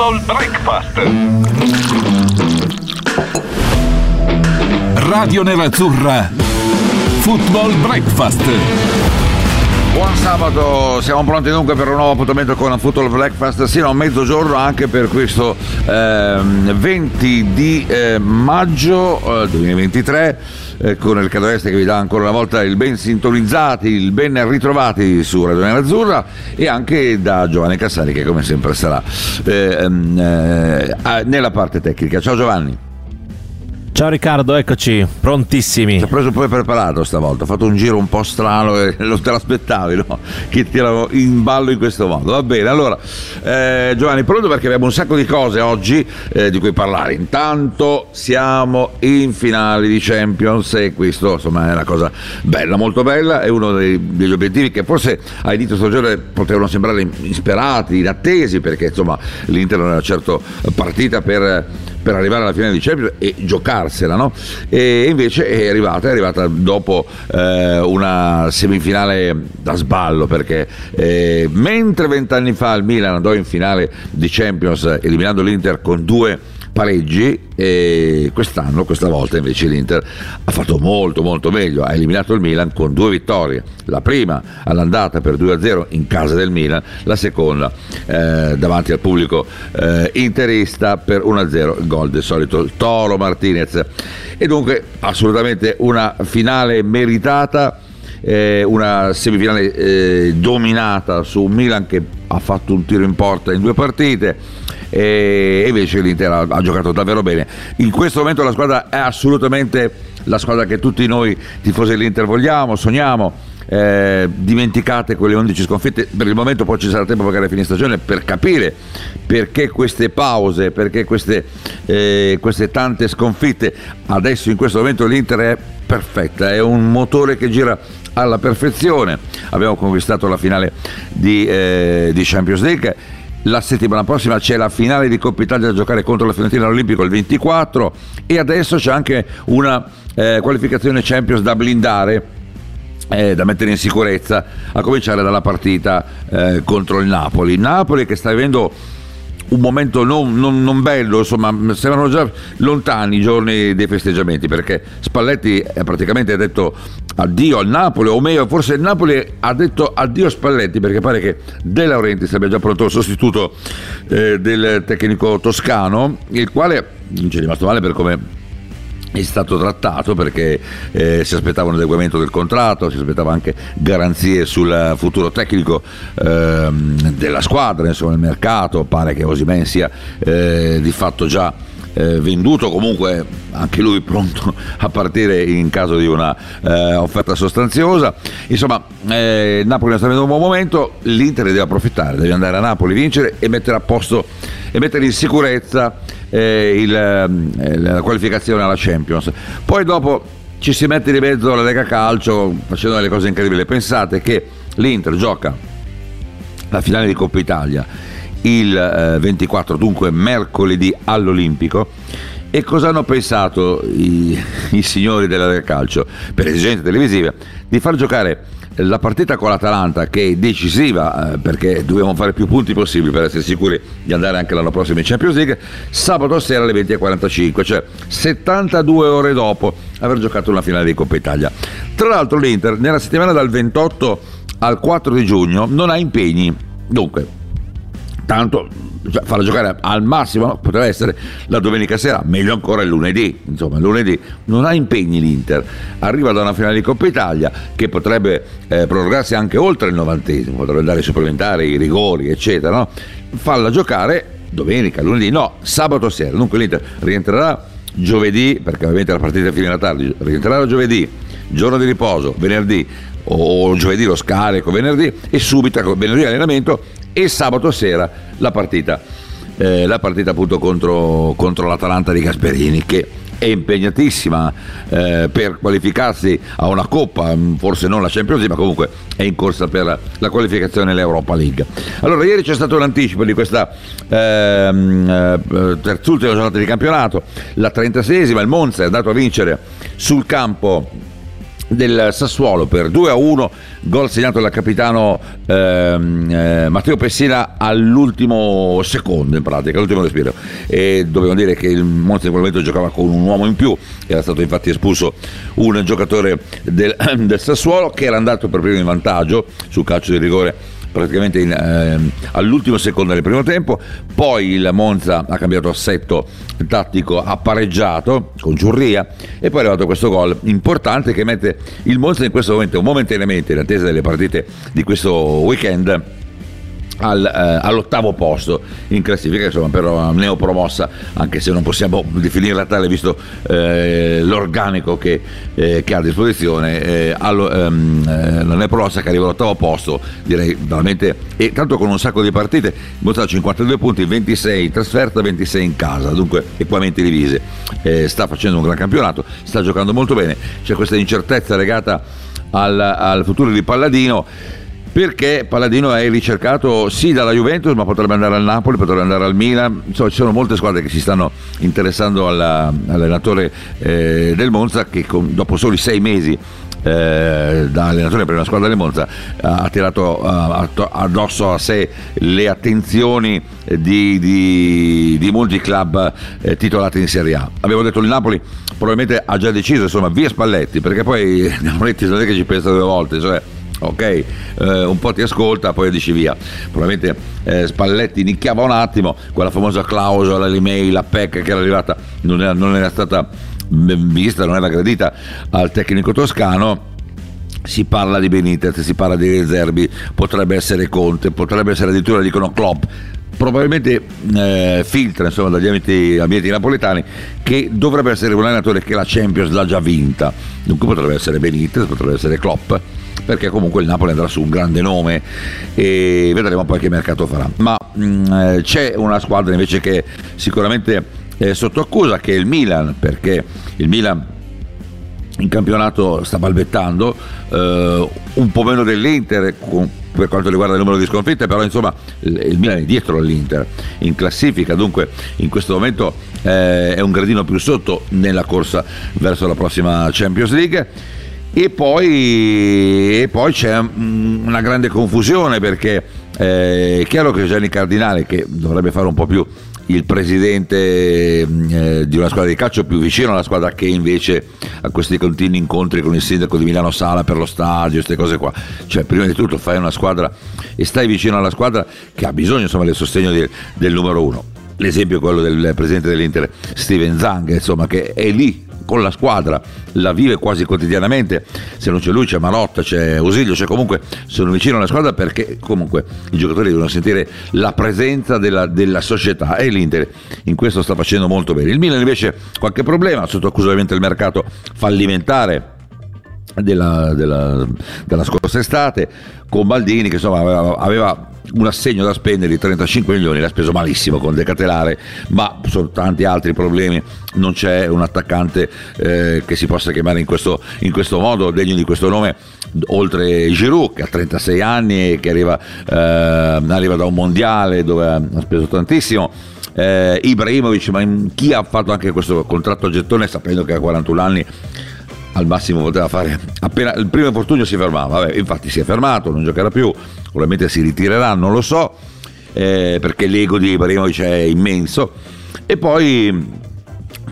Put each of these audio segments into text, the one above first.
Football Breakfast. Radio Nerazzurra. Football Breakfast. Buon sabato, siamo pronti dunque per un nuovo appuntamento con Football Breakfast sino a mezzogiorno anche per questo ehm, 20 di eh, maggio eh, 2023 eh, con il Cadoreste che vi dà ancora una volta il ben sintonizzati, il ben ritrovati su Radio Nerazzurra e anche da Giovanni Cassari che come sempre sarà ehm, eh, nella parte tecnica. Ciao Giovanni. Ciao Riccardo, eccoci, prontissimi. Ti ho preso poi preparato stavolta, ho fatto un giro un po' strano e non te l'aspettavi, no? Che tiravo in ballo in questo modo. Va bene, allora eh, Giovanni, pronto perché abbiamo un sacco di cose oggi eh, di cui parlare. Intanto siamo in finale di Champions e questo insomma è una cosa bella, molto bella, è uno dei, degli obiettivi che forse a inizio stagione potevano sembrare insperati, inattesi, perché insomma l'Inter non era certo partita per, per arrivare alla finale di Champions e giocarsela, no? E invece è arrivata, è arrivata dopo eh, una semifinale da sballo, perché eh, mentre vent'anni fa il Milan andò in finale di Champions eliminando l'Inter con due pareggi e quest'anno, questa volta invece l'Inter ha fatto molto molto meglio, ha eliminato il Milan con due vittorie, la prima all'andata per 2-0 in casa del Milan, la seconda eh, davanti al pubblico eh, interista per 1-0, il gol del solito Toro Martinez e dunque assolutamente una finale meritata. Eh, una semifinale eh, dominata su un Milan che ha fatto un tiro in porta in due partite e invece l'Inter ha, ha giocato davvero bene. In questo momento la squadra è assolutamente la squadra che tutti noi tifosi dell'Inter vogliamo, sogniamo. Eh, dimenticate quelle 11 sconfitte per il momento poi ci sarà tempo magari a fine stagione per capire perché queste pause perché queste, eh, queste tante sconfitte adesso in questo momento l'Inter è perfetta è un motore che gira alla perfezione abbiamo conquistato la finale di, eh, di Champions League la settimana prossima c'è la finale di Coppa Italia da giocare contro la Fiorentina all'Olimpico il 24 e adesso c'è anche una eh, qualificazione Champions da blindare eh, da mettere in sicurezza a cominciare dalla partita eh, contro il Napoli. Napoli che sta vivendo un momento non, non, non, bello, insomma, sembrano già lontani i giorni dei festeggiamenti perché Spalletti ha praticamente detto addio al Napoli, o meglio, forse il Napoli ha detto addio a Spalletti perché pare che De Laurentiis abbia già pronto il sostituto eh, del tecnico toscano, il quale non ci è rimasto male per come è stato trattato perché eh, si aspettava un adeguamento del contratto, si aspettava anche garanzie sul futuro tecnico eh, della squadra, insomma il mercato, pare che Osimen sia eh, di fatto già eh, venduto, comunque anche lui pronto a partire in caso di una eh, offerta sostanziosa. Insomma, eh, Napoli sta avendo un buon momento, l'Inter deve approfittare, deve andare a Napoli, vincere e mettere a posto e mettere in sicurezza eh, il, eh, la qualificazione alla Champions. Poi dopo ci si mette di mezzo la Lega Calcio facendo delle cose incredibili. Pensate che l'Inter gioca la finale di Coppa Italia il eh, 24, dunque mercoledì all'Olimpico. E cosa hanno pensato i, i signori della Calcio per esigenze televisive? Di far giocare la partita con l'Atalanta che è decisiva eh, perché dobbiamo fare più punti possibili per essere sicuri di andare anche l'anno prossimo in Champions League sabato sera alle 20.45 cioè 72 ore dopo aver giocato una finale di Coppa Italia tra l'altro l'Inter nella settimana dal 28 al 4 di giugno non ha impegni dunque tanto cioè, farla giocare al massimo potrebbe essere la domenica sera, meglio ancora il lunedì. Insomma, lunedì non ha impegni l'Inter, arriva da una finale di Coppa Italia che potrebbe eh, prorogarsi anche oltre il novantesimo, potrebbe dare supplementari, i rigori, eccetera. No? Falla giocare domenica, lunedì, no, sabato sera. Dunque l'Inter rientrerà giovedì, perché ovviamente la partita finirà tardi, rientrerà giovedì, giorno di riposo, venerdì o giovedì lo scarico, venerdì e subito venerdì allenamento e sabato sera la partita, eh, la partita appunto contro, contro l'Atalanta di Gasperini che è impegnatissima eh, per qualificarsi a una coppa, mm, forse non la Champions League, ma comunque è in corsa per la qualificazione all'Europa League. Allora, ieri c'è stato un anticipo di questa ehm, eh, terzultima giornata di campionato, la 36esima, il Monza è andato a vincere sul campo del Sassuolo per 2 a 1, gol segnato dal capitano ehm, eh, Matteo Pessina all'ultimo secondo in pratica, all'ultimo respiro. E dobbiamo dire che il Monza in quel momento giocava con un uomo in più, era stato infatti espulso un giocatore del, del Sassuolo che era andato per primo in vantaggio sul calcio di rigore praticamente in, eh, all'ultimo secondo del primo tempo, poi il Monza ha cambiato assetto tattico, ha pareggiato con Giurria e poi è arrivato questo gol importante che mette il Monza in questo momento momentaneamente in attesa delle partite di questo weekend al, eh, all'ottavo posto in classifica, insomma, però neopromossa, anche se non possiamo definirla tale visto eh, l'organico che, eh, che, ha a disposizione, eh, allo, ehm, eh, la neopromossa che arriva all'ottavo posto, direi veramente, e tanto con un sacco di partite, Monza 52 punti, 26 in trasferta, 26 in casa, dunque equamente divise, eh, sta facendo un gran campionato, sta giocando molto bene, c'è questa incertezza legata al, al futuro di Palladino perché Palladino è ricercato sì dalla Juventus ma potrebbe andare al Napoli, potrebbe andare al Milan, insomma ci sono molte squadre che si stanno interessando alla, all'allenatore eh, del Monza che con, dopo soli sei mesi eh, da allenatore per una squadra del Monza ha tirato uh, addosso a sé le attenzioni di, di, di molti club eh, titolati in Serie A. Abbiamo detto il Napoli probabilmente ha già deciso insomma via Spalletti perché poi Napoletti non è che ci pensa due volte, cioè ok, eh, un po' ti ascolta, poi dici via. Probabilmente eh, Spalletti nicchiava un attimo, quella famosa clausola, l'email, la PEC che era arrivata, non era, non era stata vista, non era gradita al tecnico toscano. Si parla di Benitez, si parla di Rezerbi, potrebbe essere Conte, potrebbe essere addirittura dicono Klopp probabilmente eh, filtra insomma, dagli ambienti, ambienti, napoletani che dovrebbe essere un allenatore che la Champions l'ha già vinta dunque potrebbe essere Benitez, potrebbe essere Klopp perché comunque il Napoli andrà su un grande nome e vedremo poi che mercato farà. Ma mh, mm, eh, c'è una squadra invece che sicuramente è sotto accusa, che è il Milan, perché il Milan in campionato sta balbettando, eh, un po' meno dell'Inter con, per quanto riguarda il numero di sconfitte, però insomma il Milan è dietro all'Inter in classifica, dunque in questo momento eh, è un gradino più sotto nella corsa verso la prossima Champions League e poi, e poi c'è una grande confusione perché eh, è chiaro che Gianni Cardinale, che dovrebbe fare un po' più il presidente eh, di una squadra di calcio più vicino alla squadra che invece a questi continui incontri con il sindaco di Milano Sala per lo stadio, queste cose qua. Cioè, prima di tutto fai una squadra e stai vicino alla squadra che ha bisogno insomma, del sostegno di, del numero uno. L'esempio è quello del presidente dell'Inter, Steven Zang, insomma, che è lì con la squadra, la vive quasi quotidianamente, se non c'è lui c'è Marotta, c'è Ausilio, c'è comunque sono vicino alla squadra perché comunque i giocatori devono sentire la presenza della, della società e l'Inter in questo sta facendo molto bene. Il Milan invece qualche problema, sotto accusa ovviamente il mercato fallimentare della, della, della, scorsa estate con Baldini che insomma aveva, aveva, un assegno da spendere di 35 milioni l'ha speso malissimo con Decatelare ma sono tanti altri problemi non c'è un attaccante eh, che si possa chiamare in questo, in questo, modo degno di questo nome oltre Giroud che ha 36 anni e che arriva, eh, arriva da un mondiale dove ha speso tantissimo. Eh, Ibrahimovic ma chi ha fatto anche questo contratto gettone sapendo che ha 41 anni al massimo poteva fare appena il primo infortunio si fermava Vabbè, infatti si è fermato non giocherà più probabilmente si ritirerà non lo so eh, perché l'ego di Ibrahimovic è immenso. E poi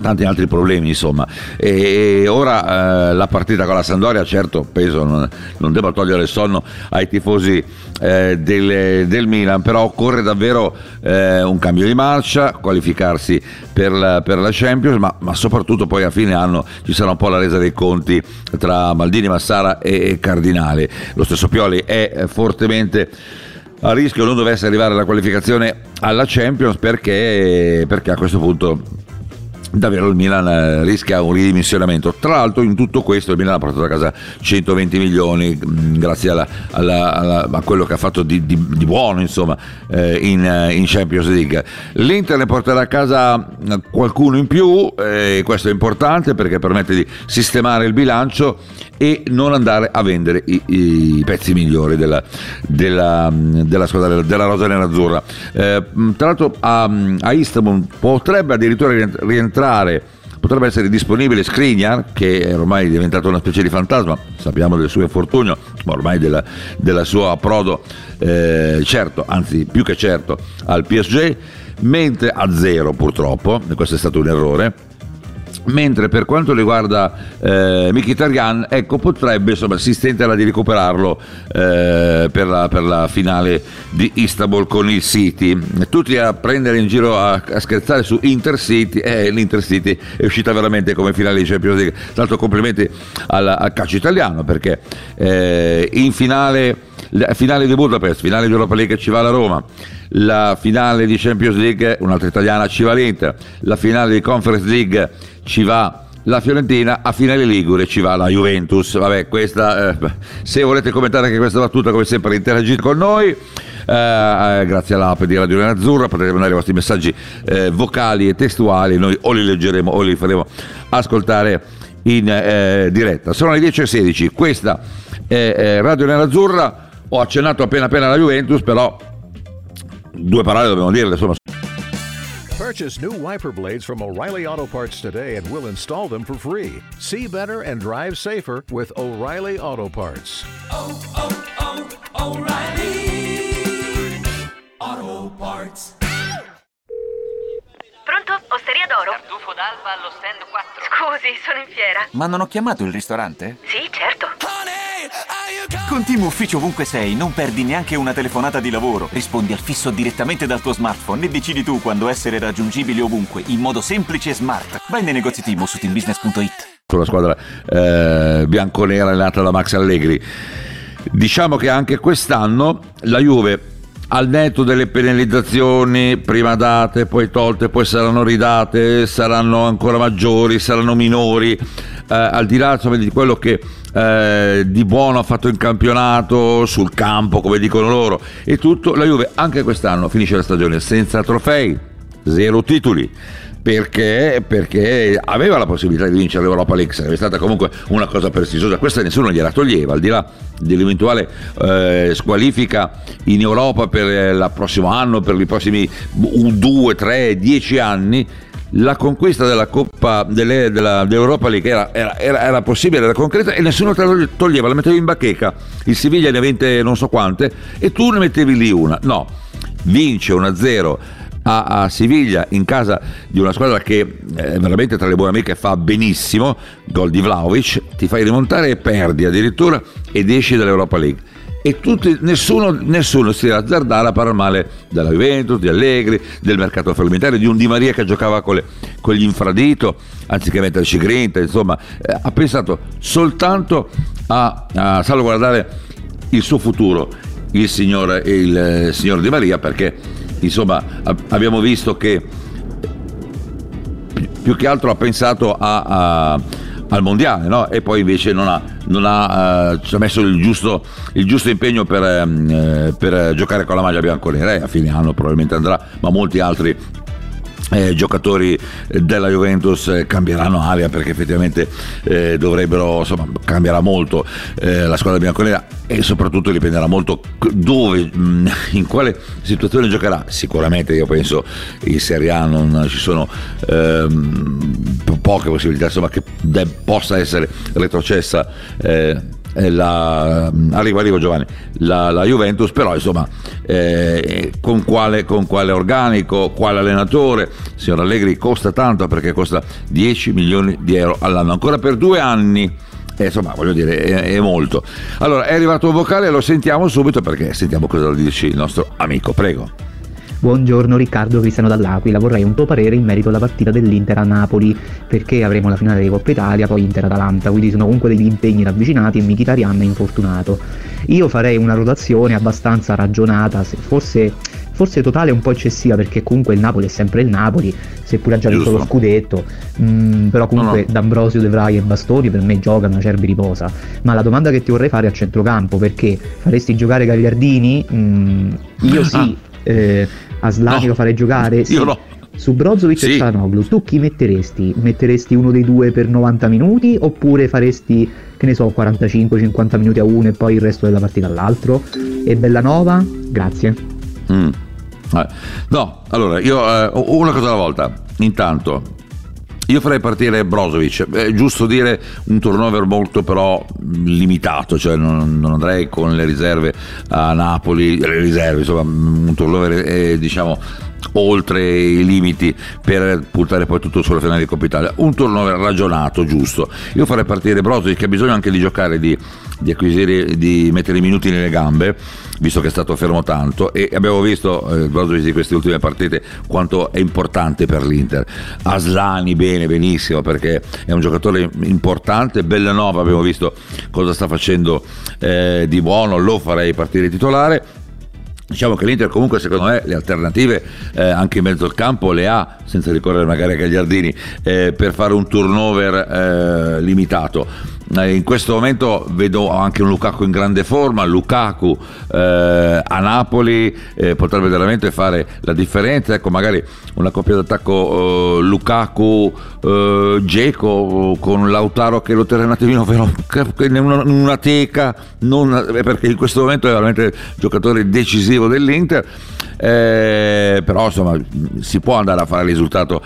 tanti altri problemi insomma. E ora eh, la partita con la Sandoria certo penso non, non debba togliere il sonno ai tifosi eh, del, del, Milan però occorre davvero eh, un cambio di marcia qualificarsi per la, per la Champions ma, ma, soprattutto poi a fine anno ci sarà un po' la resa dei conti tra Maldini, Massara e, e Cardinale. Lo stesso Pioli è fortemente a rischio non dovesse arrivare alla qualificazione alla Champions perché, perché a questo punto davvero il Milan eh, rischia un ridimensionamento. Tra l'altro in tutto questo il Milan ha portato a casa 120 milioni mm, grazie alla, alla, alla, a quello che ha fatto di, di, di buono insomma, eh, in, eh, in, Champions League. L'Inter ne porterà a casa qualcuno in più e eh, questo è importante perché permette di sistemare il bilancio e non andare a vendere i, i pezzi migliori della, della, della squadra della rosa nerazzurra. Eh, tra l'altro a, a Istanbul potrebbe addirittura rientrare potrebbe essere disponibile Skriniar che è ormai diventato una specie di fantasma sappiamo del suo infortunio ma ormai della, della sua approdo eh, certo anzi più che certo al PSG mentre a zero purtroppo questo è stato un errore mentre per quanto riguarda eh, Mkhitaryan ecco potrebbe insomma si stenterà di recuperarlo eh, per, la, per, la, finale di Istanbul con il City. Tutti a prendere in giro a, a scherzare su Intercity e eh, l'Intercity è uscita veramente come finale di Champions League. L'altro complimenti al, al calcio italiano perché eh, in finale finale di Budapest finale di Europa League ci va la Roma. La finale di Champions League un'altra italiana ci va l'Inter. La finale di Conference League ci va la Fiorentina, a finale Ligure ci va la Juventus. Vabbè, questa, eh, se volete commentare anche questa battuta, come sempre interagite con noi. Eh, eh grazie all'app di Radio Azzurra potete mandare i vostri messaggi eh, vocali e testuali, noi o li leggeremo o li faremo ascoltare in eh, diretta. Sono le 10.16, questa è Radio Azzurra, ho accennato appena appena alla Juventus, però due parole dobbiamo dirle, insomma. Purchase new wiper blades from O'Reilly Auto Parts today and we'll install them for free. See better and drive safer with O'Reilly Auto Parts. Oh, oh, oh, O'Reilly Auto Parts. Pronto? Osteria d'oro? Tartufo d'alba allo stand 4. Scusi, sono in fiera. Ma non ho chiamato il ristorante? Sì, certo. Con Team Ufficio ovunque sei, non perdi neanche una telefonata di lavoro. Rispondi al fisso direttamente dal tuo smartphone e decidi tu quando essere raggiungibile ovunque, in modo semplice e smart. Vai nei negozi Team su teambusiness.it. Sulla squadra eh, bianconera allenata da Max Allegri. Diciamo che anche quest'anno la Juve al netto delle penalizzazioni prima date, poi tolte, poi saranno ridate, saranno ancora maggiori, saranno minori, eh, al di là insomma, di quello che eh, di buono ha fatto in campionato, sul campo, come dicono loro, e tutto, la Juve anche quest'anno finisce la stagione senza trofei, zero titoli. Perché? Perché aveva la possibilità di vincere l'Europa League, sarebbe stata comunque una cosa prestigiosa, questa nessuno gliela toglieva, al di là dell'eventuale eh, squalifica in Europa per il prossimo anno, per i prossimi 2, 3, 10 anni, la conquista della Coppa delle, della, dell'Europa League era, era, era, era, possibile, era concreta e nessuno te la toglieva, la mettevi in bacheca. Il Siviglia ne avente non so quante e tu ne mettevi lì una. No, vince 1-0 a, a Siviglia in casa di una squadra che eh, veramente tra le buone amiche fa benissimo, gol di Vlaovic, ti fai rimontare e perdi addirittura ed esci dall'Europa League. E tutti, nessuno, nessuno si deve azzardare a parlare male della Juventus, di Allegri, del mercato fallimentare, di un Di Maria che giocava con, le, con gli infradito anziché metterci grinta, insomma eh, ha pensato soltanto a, a, salvaguardare il suo futuro il signor, il, il signor Di Maria perché insomma abbiamo visto che più che altro ha pensato a, a al mondiale no? e poi invece non ha, non ha, uh, ci ha messo il giusto, il giusto impegno per, uh, per, giocare con la maglia bianconera e a fine anno probabilmente andrà ma molti altri eh, giocatori della Juventus eh, cambieranno aria perché effettivamente eh, dovrebbero insomma cambierà molto eh, la squadra bianconera e soprattutto dipenderà molto dove mm, in quale situazione giocherà. Sicuramente io penso in Serie A non ci sono ehm, poche possibilità insomma che de- possa essere retrocessa eh, la, arrivo, arrivo Giovanni, la, la Juventus, però insomma eh, con, quale, con, quale, organico, quale allenatore, signor Allegri costa tanto perché costa 10 milioni di euro all'anno, ancora per due anni. Eh, insomma, voglio dire, è, è, molto. Allora, è arrivato un vocale, lo sentiamo subito perché sentiamo cosa dice il nostro amico. Prego. Buongiorno Riccardo Cristiano dall'Aquila, vorrei un tuo parere in merito alla partita dell'Inter a Napoli, perché avremo la finale di Coppa Italia, poi Inter-Atalanta, quindi sono comunque degli impegni ravvicinati e Mkhitaryan è infortunato. Io farei una rotazione abbastanza ragionata, forse forse totale un po' eccessiva perché comunque il Napoli è sempre il Napoli, seppure ha già vinto lo scudetto, mm, però comunque No, no. D'Ambrosio, De Vrij e Bastoni per me giocano, Acerbi riposa. Ma la domanda che ti vorrei fare è a centrocampo perché faresti giocare Gagliardini? Mm, io sì, eh, Aslani lo farei giocare? Sì. Io no. Su Brozovic Sì. e Cianoglu, tu chi metteresti? Metteresti uno dei due per 90 minuti oppure faresti, che ne so, 45-50 minuti a uno e poi il resto della partita all'altro? E Bellanova? Grazie. Mm. Eh, No, allora io eh, una cosa alla volta. Intanto, io farei partire Brozovic. È giusto dire un turnover molto però limitato, cioè non, non andrei con le riserve a Napoli, le riserve, insomma, un turnover eh, diciamo oltre i limiti per puntare poi tutto sulla finale di Coppa Italia. Un turnover ragionato, giusto. Io farei partire Brozovic che ha bisogno anche di giocare, di, di acquisire, di mettere i minuti nelle gambe, visto che è stato fermo tanto e abbiamo visto eh, di queste ultime partite quanto è importante per l'Inter. Aslani bene, benissimo perché è un giocatore importante, Bellanova abbiamo visto cosa sta facendo eh, di buono, lo farei partire titolare. Diciamo che l'Inter comunque secondo me le alternative eh, anche in mezzo al campo le ha, senza ricorrere magari a Gagliardini, eh, per fare un turnover eh, limitato. Eh, in questo momento vedo anche un Lukaku in grande forma, Lukaku eh, a Napoli eh, potrebbe veramente fare la differenza, ecco magari una coppia d'attacco eh, Lukaku eh, Geco con Lautaro che lo terrà un attimino però, in una, una teca, non- eh, perché in questo momento è veramente il giocatore decisivo dell'Inter, eh, però insomma si può andare a fare il risultato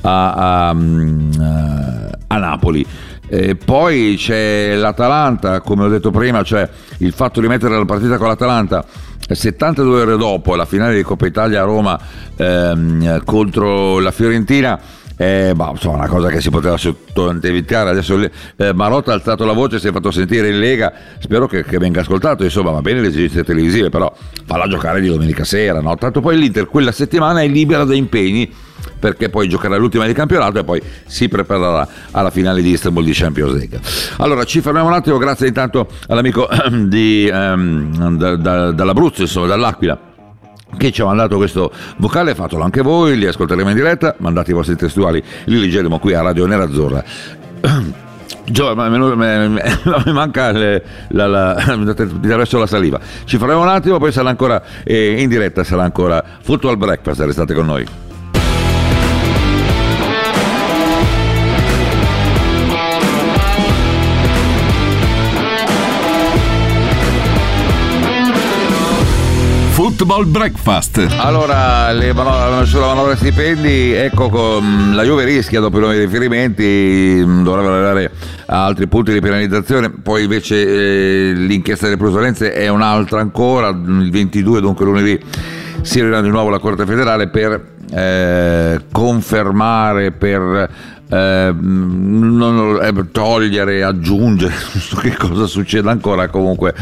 a, a- a Napoli. E poi c'è l'Atalanta, come ho detto prima, cioè il fatto di mettere la partita con l'Atalanta 72 ore dopo la finale di Coppa Italia a Roma ehm, contro la Fiorentina. è bah, insomma, una cosa che si poteva sottoevitare adesso eh, Marotta ha alzato la voce si è fatto sentire in Lega spero che, che venga ascoltato insomma va bene le esigenze televisive però falla giocare di domenica sera no? tanto poi l'Inter quella settimana è libera da impegni perché poi giocherà l'ultima di campionato e poi si preparerà alla finale di Istanbul di Champions League. Allora ci fermiamo un attimo, grazie intanto all'amico di, ehm, da- da- dall'Abruzzo, insomma dall'Aquila che ci ha mandato questo vocale, fatelo anche voi, li ascolteremo in diretta, mandate i vostri testuali, li leggeremo qui a Radio. Gio, me- me- me- mi manca le- la, la, la saliva. Ci faremo un attimo, poi sarà ancora eh, in diretta, sarà ancora Football Breakfast, restate con noi. Football Breakfast. Allora, le manovre, sulla manovra stipendi, ecco con- la Juve rischia dopo i nuovi riferimenti, mh, dovrebbe arrivare a altri punti di penalizzazione, poi invece eh, l'inchiesta delle plusvalenze è un'altra ancora, il 22 dunque lunedì si riunirà di nuovo la Corte federale per eh, confermare, per eh, non- eh, togliere, aggiungere, non so che cosa succeda ancora comunque.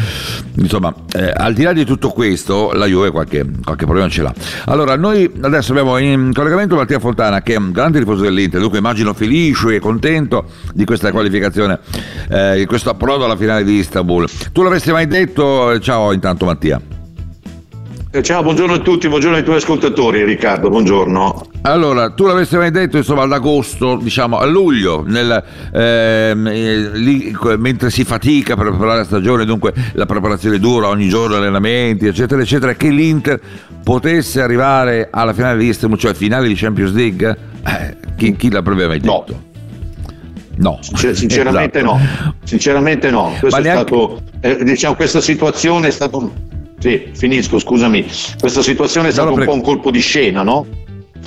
Insomma, eh, al di là di tutto questo, la Juve qualche, qualche problema ce l'ha. Allora, noi adesso abbiamo in collegamento Mattia Fontana, che è un grande tifoso dell'Inter, dunque immagino felice e contento di questa qualificazione, eh, di questo approdo alla finale di Istanbul. Tu l'avresti mai detto? Ciao intanto Mattia. Eh, Ciao, buongiorno a tutti, buongiorno ai tuoi ascoltatori Riccardo, buongiorno. Allora, tu l'avresti mai detto, insomma, ad agosto, diciamo, a luglio, nel, ehm, eh, lì, mentre si fatica per preparare la stagione, dunque la preparazione dura, ogni giorno allenamenti, eccetera, eccetera, che l'Inter potesse arrivare alla finale di Istanbul, cioè finale di Champions League? Eh, chi, chi l'avrebbe mai detto? No. Sincer- Sinceramente Esatto. no, sinceramente no. Questo neanche- stato, eh, diciamo, questa situazione è stata. Sì, finisco, scusami. Questa situazione è stata No, un po' un colpo di scena, no?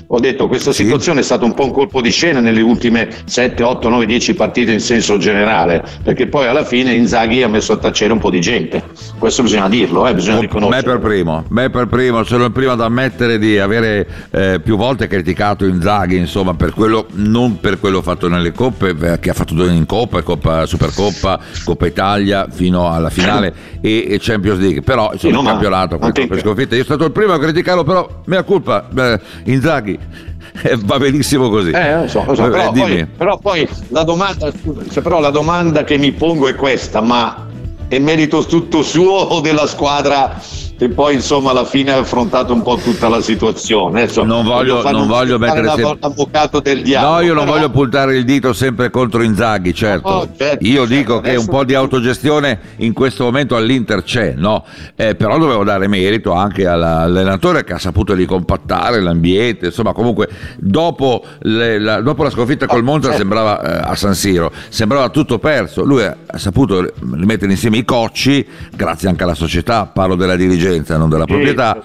Ho detto, questa situazione è stata un po' un colpo di scena nelle ultime 7, 8, 9, 10 partite in senso generale, perché poi alla fine Inzaghi ha messo a tacere un po' di gente. Questo bisogna dirlo, eh, bisogna Me riconoscere. per primo, me per primo, sono il primo ad ammettere di avere eh, più volte criticato Inzaghi, insomma, per quello, non per quello fatto nelle coppe, eh, che ha fatto due in Coppa, Coppa Supercoppa, Coppa Italia fino alla finale e, e Champions League, però insomma, Sì, no, il campionato coppe sconfitte, io sono stato il primo a criticarlo, però mea colpa, eh, Inzaghi eh, va benissimo così. Eh, so, so, Eh, però, poi, però poi la domanda, scusa, cioè, però la domanda che mi pongo è questa, ma è merito tutto suo o della squadra e poi insomma alla fine ha affrontato un po' tutta la situazione. Adesso, non voglio, non voglio mettere sempre- l'avvocato del diavolo. No, io non però- voglio puntare il dito sempre contro Inzaghi, certo. No, certo, io certo, dico che un po' di autogestione in questo momento all'Inter c'è, no? Eh, però dovevo dare merito anche all'allenatore che ha saputo ricompattare l'ambiente, insomma comunque dopo, le- la, dopo la sconfitta col Monza certo. sembrava eh, a San Siro, sembrava tutto perso, lui ha ha saputo rimettere insieme i cocci, grazie anche alla società, parlo della dirigenza, non della proprietà.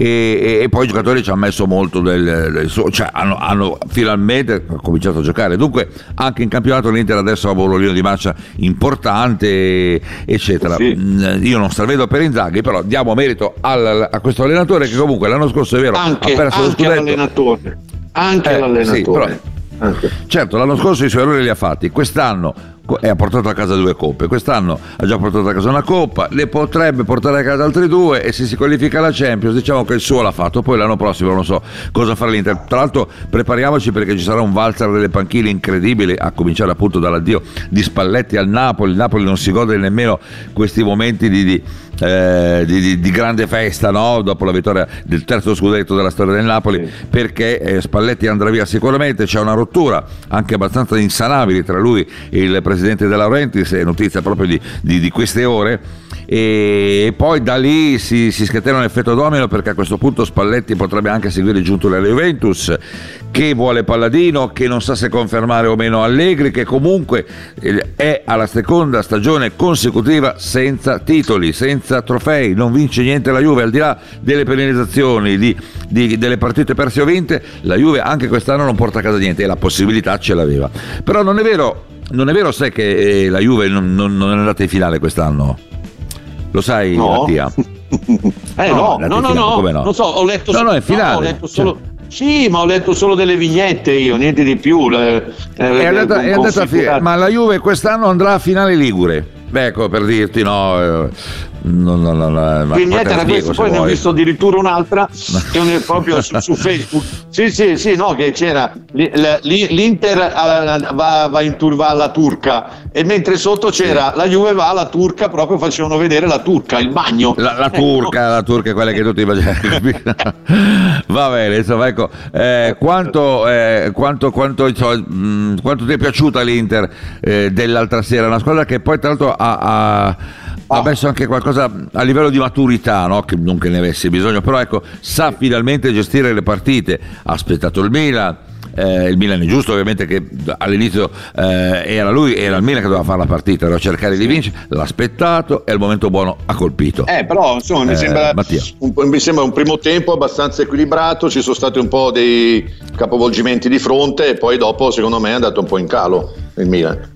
E, e- poi i giocatori ci hanno messo molto del, del suo, cioè hanno, hanno finalmente cominciato a giocare. Dunque, anche in campionato l'Inter adesso ha un ruolino di marcia importante, eccetera. Sì. Mm, Io non stravedo per Inzaghi, però diamo merito al- a questo allenatore che comunque l'anno scorso è vero Anche, ha perso lo anche scudetto. all'allenatore. Anche Eh, sì, all'allenatore. Anche. Certo, l'anno scorso i suoi errori li ha fatti, quest'anno e ha portato a casa due coppe, quest'anno ha già portato a casa una coppa, le potrebbe portare a casa altre due e se si qualifica alla Champions diciamo che il suo l'ha fatto, poi l'anno prossimo non so cosa farà l'Inter. Tra l'altro prepariamoci perché ci sarà un valzer delle panchine incredibile, a cominciare appunto dall'addio di Spalletti al Napoli, il Napoli non si gode nemmeno questi momenti di... di eh, di, di- di grande festa no? dopo la vittoria del terzo scudetto della storia del Napoli perché eh, Spalletti andrà via. Sicuramente c'è una rottura anche abbastanza insanabile tra lui e il presidente De Laurentiis è notizia proprio di, di- queste ore. E poi da lì si, si scatena un effetto domino perché a questo punto Spalletti potrebbe anche seguire giunto alla Juventus che vuole Palladino che non sa se confermare o meno Allegri che comunque eh, è alla seconda stagione consecutiva senza titoli senza trofei non vince niente la Juve al di là delle penalizzazioni di, di- delle partite perse o vinte la Juve anche quest'anno non porta a casa niente e la possibilità ce l'aveva però non è vero non è vero sai che eh, la Juve non, non- non è andata in finale quest'anno lo sai No. Mattia? Eh No, no, no, no, no, no? non so, ho letto, No, no, è no, finale. ho letto solo... Sì, ma ho letto solo delle vignette io, niente di più. le- eh, È andata, è andata a fi- configurate. ma la Juve quest'anno andrà a finale Ligure. Beh, ecco per dirti no. No, no, no, no, ma poi Vignette te la era se poi ne ho visto addirittura un'altra che è proprio su, su Facebook. Sì, sì, sì, no, che c'era l'Inter eh, va, va in tour, va alla turca e mentre sotto c'era la Juve va alla turca, proprio facevano vedere la turca, il bagno. La, la turca, la turca è quella che tutti Va bene, insomma, ecco, eh, quanto, eh, quanto, quanto, quanto ti è piaciuta l'Inter eh, dell'altra sera? Una squadra che poi tra l'altro ha, ha- ha messo anche qualcosa a livello di maturità, no? che non che ne avesse bisogno, però ecco, sa finalmente gestire le partite, ha aspettato il Milan. eh, il Milan è giusto ovviamente che all'inizio eh, era lui, era il Milan che doveva fare la partita, doveva cercare di vincere, l'ha aspettato e al momento buono ha colpito. Eh, però insomma mi, Eh, sembra un, mi sembra un primo tempo abbastanza equilibrato, ci sono stati un po' dei capovolgimenti di fronte e poi dopo secondo me è andato un po' in calo il Milan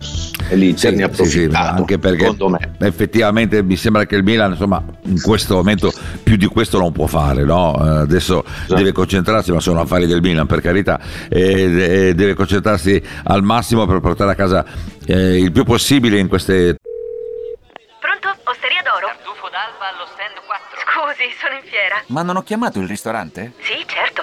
e l'Inter ne ha Sì, sì, approfittato. anche perché secondo me. effettivamente mi sembra che il Milan insomma in questo momento più di questo non può fare no? Eh, adesso Esatto. deve concentrarsi ma sono affari del Milan per carità e, e deve concentrarsi al massimo per portare a casa eh, il più possibile in queste Pronto? Osteria d'oro? Tartufo d'alba allo stand 4. Scusi, sono in fiera. Ma non ho chiamato il ristorante? Sì, certo.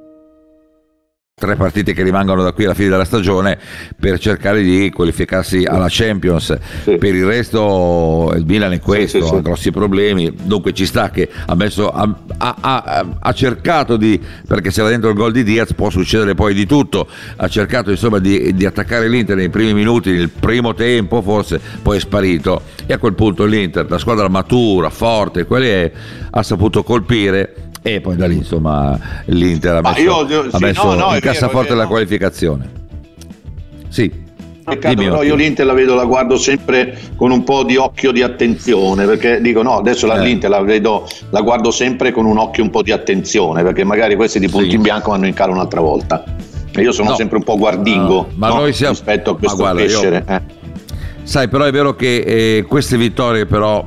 Tre partite che rimangono da qui alla fine della stagione per cercare di qualificarsi alla Champions. Per il resto il Milan è questo, Sì, sì, sì. ha grossi problemi, dunque ci sta che ha, messo, ha, ha- ha- cercato di, perché se va dentro il gol di Diaz può succedere poi di tutto, ha cercato insomma di, di attaccare l'Inter nei primi minuti, nel primo tempo forse, poi è sparito. E a quel punto l'Inter, la squadra matura, forte, quale è, ha saputo colpire e poi da lì insomma l'Inter ha messo, io- io- ha sì, messo no, no, in cassaforte vero, la vero. qualificazione. Sì. No, Peccato, Dimmi, però io l'Inter la vedo, la guardo sempre con un po' di occhio di attenzione, perché dico no, adesso la, Eh. l'Inter la vedo, la guardo sempre con un occhio un po' di attenzione, perché magari questi di punti Sì. in bianco vanno in calo un'altra volta. E io sono No. sempre un po' guardingo No, ma no? noi siamo- rispetto a questo guarda, io- crescere. eh. Sai, però è vero che eh, queste vittorie però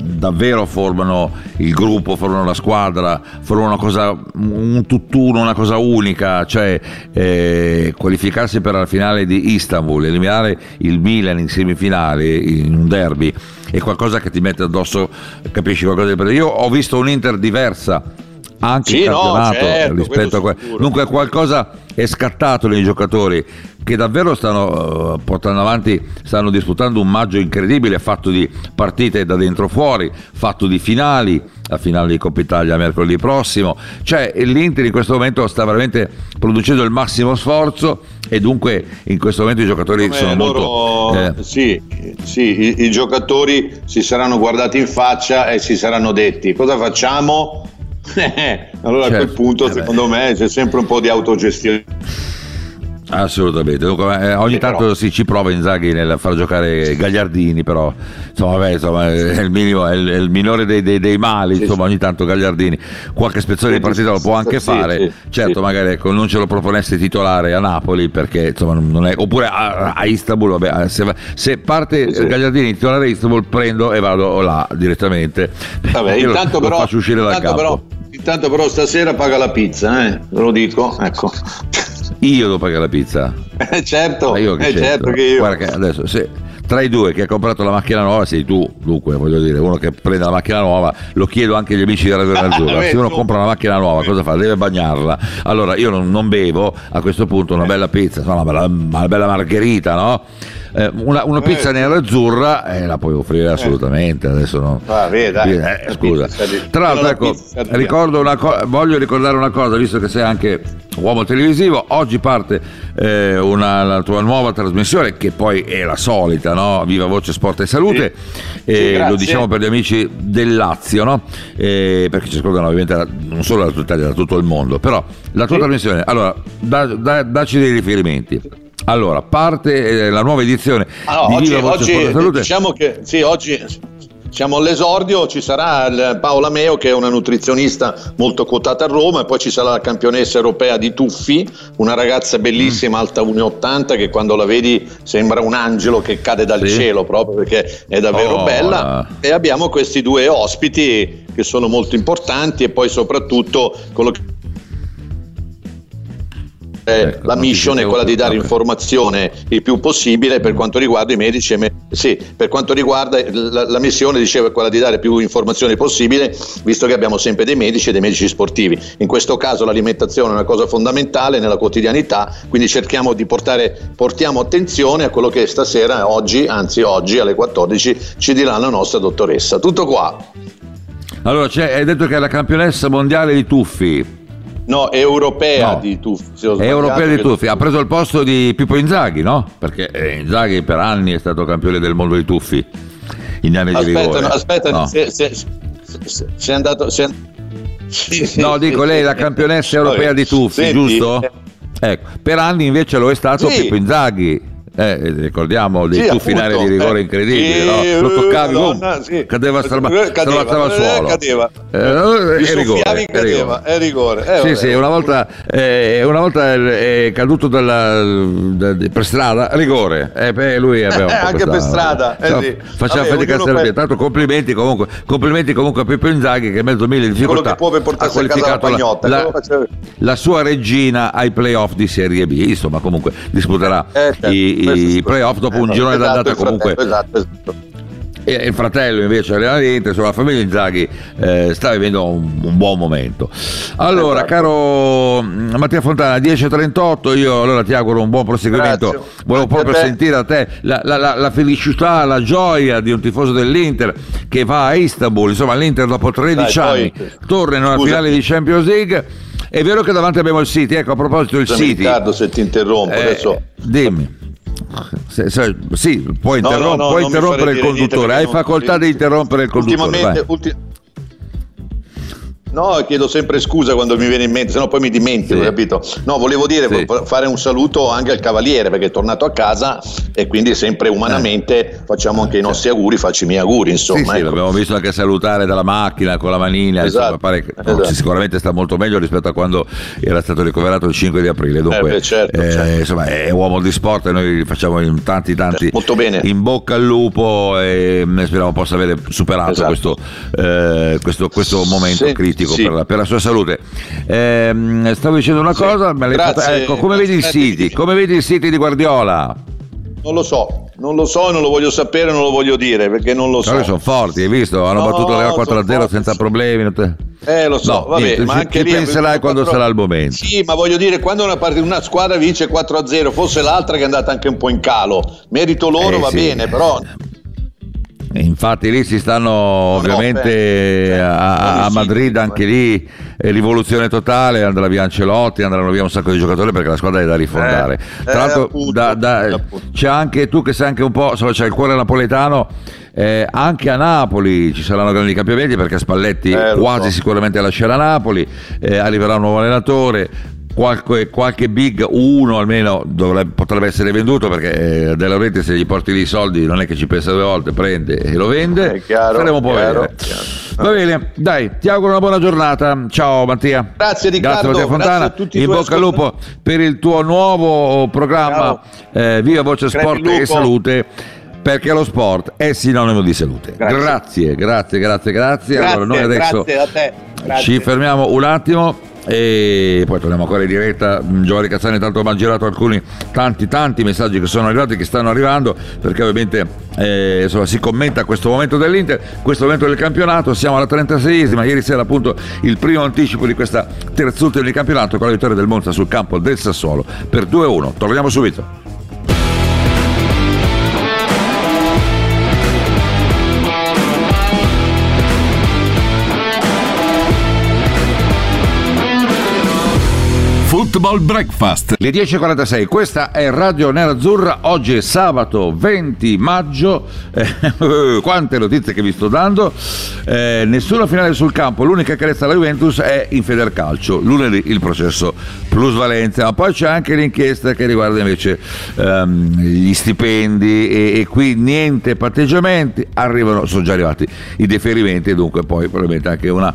davvero formano il gruppo, formano la squadra, formano cosa, un tutt'uno, una cosa unica, cioè eh, qualificarsi per la finale di Istanbul, eliminare il Milan in semifinale, in un derby, è qualcosa che ti mette addosso, capisci qualcosa di Io ho visto un'Inter diversa anche Sì, no, campionato certo, rispetto a que-. Dunque qualcosa è scattato nei giocatori che davvero stanno eh, portando avanti, stanno disputando un maggio incredibile, fatto di partite da dentro fuori, fatto di finali, la finale di Coppa Italia mercoledì prossimo. Cioè l'Inter in questo momento sta veramente producendo il massimo sforzo e dunque in questo momento i giocatori Come sono loro- molto... eh, sì, sì, i, i giocatori si saranno guardati in faccia e si saranno detti cosa facciamo? allora a Certo. quel punto Eh beh. secondo me c'è sempre un po' di autogestione. Assolutamente, eh, ogni Sì, però- tanto si ci prova Inzaghi nel far giocare Gagliardini, però insomma, vabbè, insomma, è il minimo, è il, è il minore dei, dei- dei mali, Sì, insomma, ogni tanto Gagliardini qualche spezzone di partita lo può anche sì, fare, sì, certo magari ecco, non ce lo proponesse titolare a Napoli perché insomma non è, oppure a, a Istanbul, vabbè, se, va- se parte. Gagliardini titolare a Istanbul prendo e vado là direttamente, Vabbè, Io lo- intanto, lo però, faccio uscire dal intanto, campo. però, intanto però stasera paga la pizza, eh? ve lo dico, ecco. Io devo pagare la pizza. Eh, certo, io che eh, c'entro? certo che io. Guarda che adesso se tra i due che ha comprato la macchina nuova sei tu, dunque voglio dire, uno che prende la macchina nuova, lo chiedo anche agli amici di Radio Nerazzurra, se uno compra una macchina nuova cosa fa? Deve bagnarla. Allora io non, non bevo, a questo punto una bella pizza, insomma, una bella, una bella margherita, no? Eh, una, una pizza Eh. nerazzurra eh, la puoi offrire assolutamente, adesso no. Ah, vedi, dai. Eh, scusa. Tra l'altro, la ecco, ricordo una co- voglio ricordare una cosa, visto che sei anche uomo televisivo, oggi parte eh, una, la tua nuova trasmissione, che poi è la solita, no? Viva Voce Sport e Salute, Sì, Eh, grazie. lo diciamo per gli amici del Lazio, no? Eh, perché ci ascoltano ovviamente da- non solo da tutta Italia, da tutto il mondo, però la tua Sì. trasmissione, allora, da- da- dacci dei riferimenti. Allora, parte eh, la nuova edizione Ah, no, di oggi, Viva Voce oggi diciamo che sì, oggi siamo all'esordio, ci sarà Paola Meo che è una nutrizionista molto quotata a Roma e poi ci sarà la campionessa europea di tuffi, una ragazza bellissima Mm. alta 1,80 che quando la vedi sembra un angelo che cade dal Sì. cielo proprio perché è davvero Oh, bella e abbiamo questi due ospiti che sono molto importanti e poi soprattutto quello che eh, Ecco, la mission è quella di dare informazione il più possibile per quanto riguarda i medici e me- sì, per quanto riguarda la, la missione dicevo è quella di dare più informazione possibile visto che abbiamo sempre dei medici e dei medici sportivi. In questo caso l'alimentazione è una cosa fondamentale nella quotidianità quindi cerchiamo di portare portiamo attenzione a quello che stasera oggi anzi oggi alle 14 ci dirà la nostra dottoressa. Tutto qua. Allora, c'è- hai detto che è la campionessa mondiale di tuffi. No europea No. di tuffi È europea di tuffi, ha preso il posto di Pippo Inzaghi, no? Perché eh, Inzaghi per anni è stato campione del mondo dei tuffi in anni di aspetta rigore. no, aspetta No. se, se, se- se è andato se- sì, No, dico lei è la campionessa europea di tuffi, Senti, giusto? eh, Ecco, per anni invece lo è stato Sì. Pippo Inzaghi. Eh, ricordiamo dei Sì, tuffi in area di rigore eh. incredibili, Sì, no? Lo toccavi, Madonna, boom, sì. cadeva Eh, strabazzava al eh, suolo. cadeva. Eh, eh, è rigore, cadeva, rigore. è rigore. eh, Sì, vabbè. sì, una volta, eh, una volta è caduto dalla, da- di- per strada, rigore. Eh, beh, lui aveva Eh, anche per strada, eh, sì. Vabbè, fatica a via. Tanto complimenti comunque, complimenti comunque a Pippo Inzaghi che mezzo mille difficoltà ha a casa la qualificato pagnotta, la, la sua regina ai playoff di Serie B. Insomma, comunque disputerà Eh, certo, i, playoff dopo un Eh, girone esatto, d'andata comunque esatto, esatto. e il fratello invece allenamento, insomma la famiglia Inzaghi eh, sta vivendo un, un buon momento. Allora, Esatto. caro mm, Mattia Fontana, 10.38, io allora ti auguro un buon proseguimento. Grazie. Volevo a proprio sentire da te la, la- la- la felicità, la gioia di un tifoso dell'Inter che va a Istanbul, insomma l'Inter dopo 13 Dai, anni poi- torna in una Scusa. finale di Champions League. È vero che davanti abbiamo il City, ecco a proposito del City. Riccardo se ti interrompo Eh, adesso dimmi. Se- se- sì, puoi, No, no, interrom- no, puoi interrompere il conduttore, hai facoltà di interrompere il conduttore. ultimamente ulti- No, chiedo sempre scusa quando mi viene in mente, sennò poi mi dimentico, Sì. capito? No, volevo dire, Sì. fare un saluto anche al Cavaliere perché è tornato a casa e quindi sempre umanamente facciamo anche i nostri auguri, faccio i miei auguri, insomma. Eh, Sì, sì, ecco. l'abbiamo visto anche salutare dalla macchina con la manina, insomma, Esatto, pare che no, esatto. sicuramente sta molto meglio rispetto a quando era stato ricoverato il 5 di aprile. Dunque, Eh, beh, certo, eh, certo. insomma, è uomo di sport e noi facciamo in tanti tanti Molto bene. in bocca al lupo e mm, speriamo possa avere superato Esatto. questo, eh, questo, questo momento Sì, critico sì. per, la, per la sua salute. Ehm, stavo dicendo una Sì, cosa, fatta- ecco, come vedi il. City? Come vedi il City di Guardiola? Non lo so, non lo so, non lo voglio sapere, non lo voglio dire perché non lo so. Però sono forti, hai visto? Hanno No, battuto sono 4-0 forti, senza problemi. Eh, lo so, No, vabbè, niente, ma anche ci lì penserai quando sarà il momento. Sì, ma voglio dire, quando una, part- una squadra vince 4-0, fosse l'altra che è andata anche un po' in calo, merito loro Eh, va sì. bene, però Infatti lì si stanno ovviamente beh, a, a Madrid anche lì è rivoluzione totale, andrà via Ancelotti, andranno via un sacco di giocatori perché la squadra è da rifondare. Eh, Tra eh, l'altro appunto, da- da- c'è anche tu che sei anche un po', insomma, c'è il cuore napoletano, eh, anche a Napoli ci saranno grandi cambiamenti perché Spalletti Eh, quasi so. sicuramente lascerà Napoli, eh, arriverà un nuovo allenatore. Qualche, qualche big, uno almeno dovrebbe- potrebbe essere venduto perché eh, De Laurenti se gli porti lì i soldi non è che ci pensa due volte, prende e lo vende. È chiaro, Staremo un po' chiaro, vedere. chiaro. Va bene, dai, ti auguro una buona giornata. Ciao Mattia. Grazie, Riccardo, Grazie Mattia Fontana. grazie a tutti i In bocca al lupo per il tuo nuovo programma eh, Viva Voce Sport e Salute. Perché lo sport è sinonimo di salute. Grazie. Grazie, grazie, grazie, grazie. allora, noi adesso ci fermiamo un attimo e poi torniamo ancora in diretta. Mm, Giovanni Cazzani tanto mi ha girato alcuni tanti tanti messaggi che sono arrivati che stanno arrivando perché ovviamente eh, insomma, si commenta questo momento dell'Inter, questo momento del campionato, siamo alla 36esima, ieri sera appunto il primo anticipo di questa terzultima di campionato con la vittoria del Monza sul campo del Sassuolo per 2-1. Torniamo subito. Football Breakfast. Le 10.46, questa è Radio Nerazzurra, oggi è sabato 20 maggio, Eh, quante notizie che vi sto dando, Eh, nessuna finale sul campo, l'unica che resta alla Juventus è in Federcalcio, lunedì il processo plusvalenza, ma poi c'è anche l'inchiesta che riguarda invece ehm, gli stipendi e, e qui niente patteggiamenti, arrivano, sono già arrivati i deferimenti e dunque poi probabilmente anche una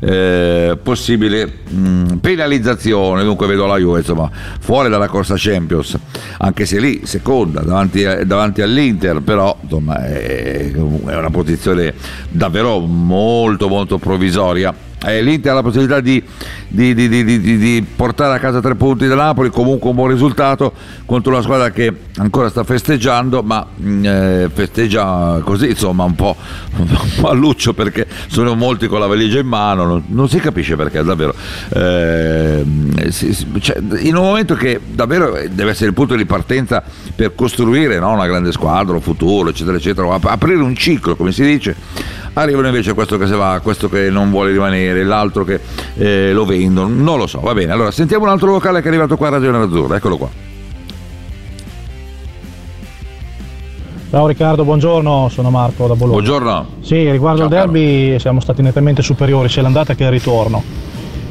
eh, possibile mh, penalizzazione, dunque vedo la Juve insomma fuori dalla corsa Champions, anche se lì seconda davanti, davanti all'Inter, però insomma è, è una posizione davvero molto molto provvisoria. Eh, L'Inter ha la possibilità di, di- di- di- portare a casa tre punti da Napoli, comunque un buon risultato contro una squadra che ancora sta festeggiando, ma mh, eh, festeggia così insomma un po', un po' a luccio perché sono molti con la valigia in mano, non, non si capisce perché davvero. Eh, cioè, in un momento che davvero deve essere il punto di partenza per costruire no, una grande squadra, un futuro, eccetera, eccetera, ap- aprire un ciclo, come si dice, arrivano invece questo che se va, questo che non vuole rimanere, l'altro che eh, lo vendono, non lo so, va bene. Allora sentiamo un altro vocale che è arrivato qua a Radio Nerazzurra, eccolo qua. Ciao Riccardo, buongiorno, sono Marco da Bologna. Buongiorno. Sì, riguardo al derby siamo stati nettamente superiori sia l'andata che il ritorno.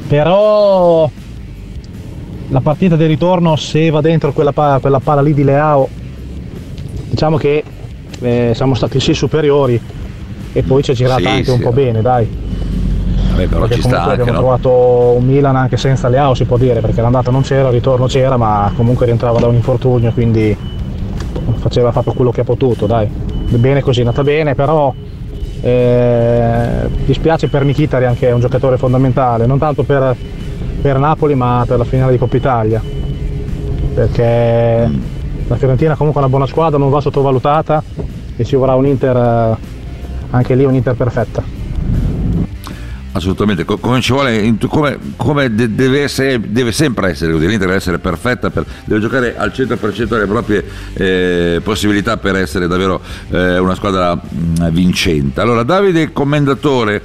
Però la partita del ritorno, se va dentro quella, pa- quella palla lì di Leao, diciamo che eh, siamo stati sì superiori e poi ci è girata Sì, anche un sì. po' bene, dai. Vabbè, però Perché ci sta anche, abbiamo no? trovato un Milan anche senza Leao, si può dire, perché l'andata non c'era, il ritorno c'era, ma comunque rientrava da un infortunio, quindi faceva fatto quello che ha potuto, dai. Bene così, è andata bene, però eh, dispiace per Mkhitaryan che è un giocatore fondamentale, non tanto per, per Napoli ma per la finale di Coppa Italia, perché la Fiorentina comunque è una buona squadra, non va sottovalutata e ci vorrà un Inter, eh, anche lì un Inter perfetta. Assolutamente, co- come ci vuole, come, come de- deve, essere, deve sempre essere così, l'Inter deve essere perfetta, per- deve giocare al 100% delle proprie eh, possibilità per essere davvero eh, una squadra mh, vincente. Allora, Davide Commendatore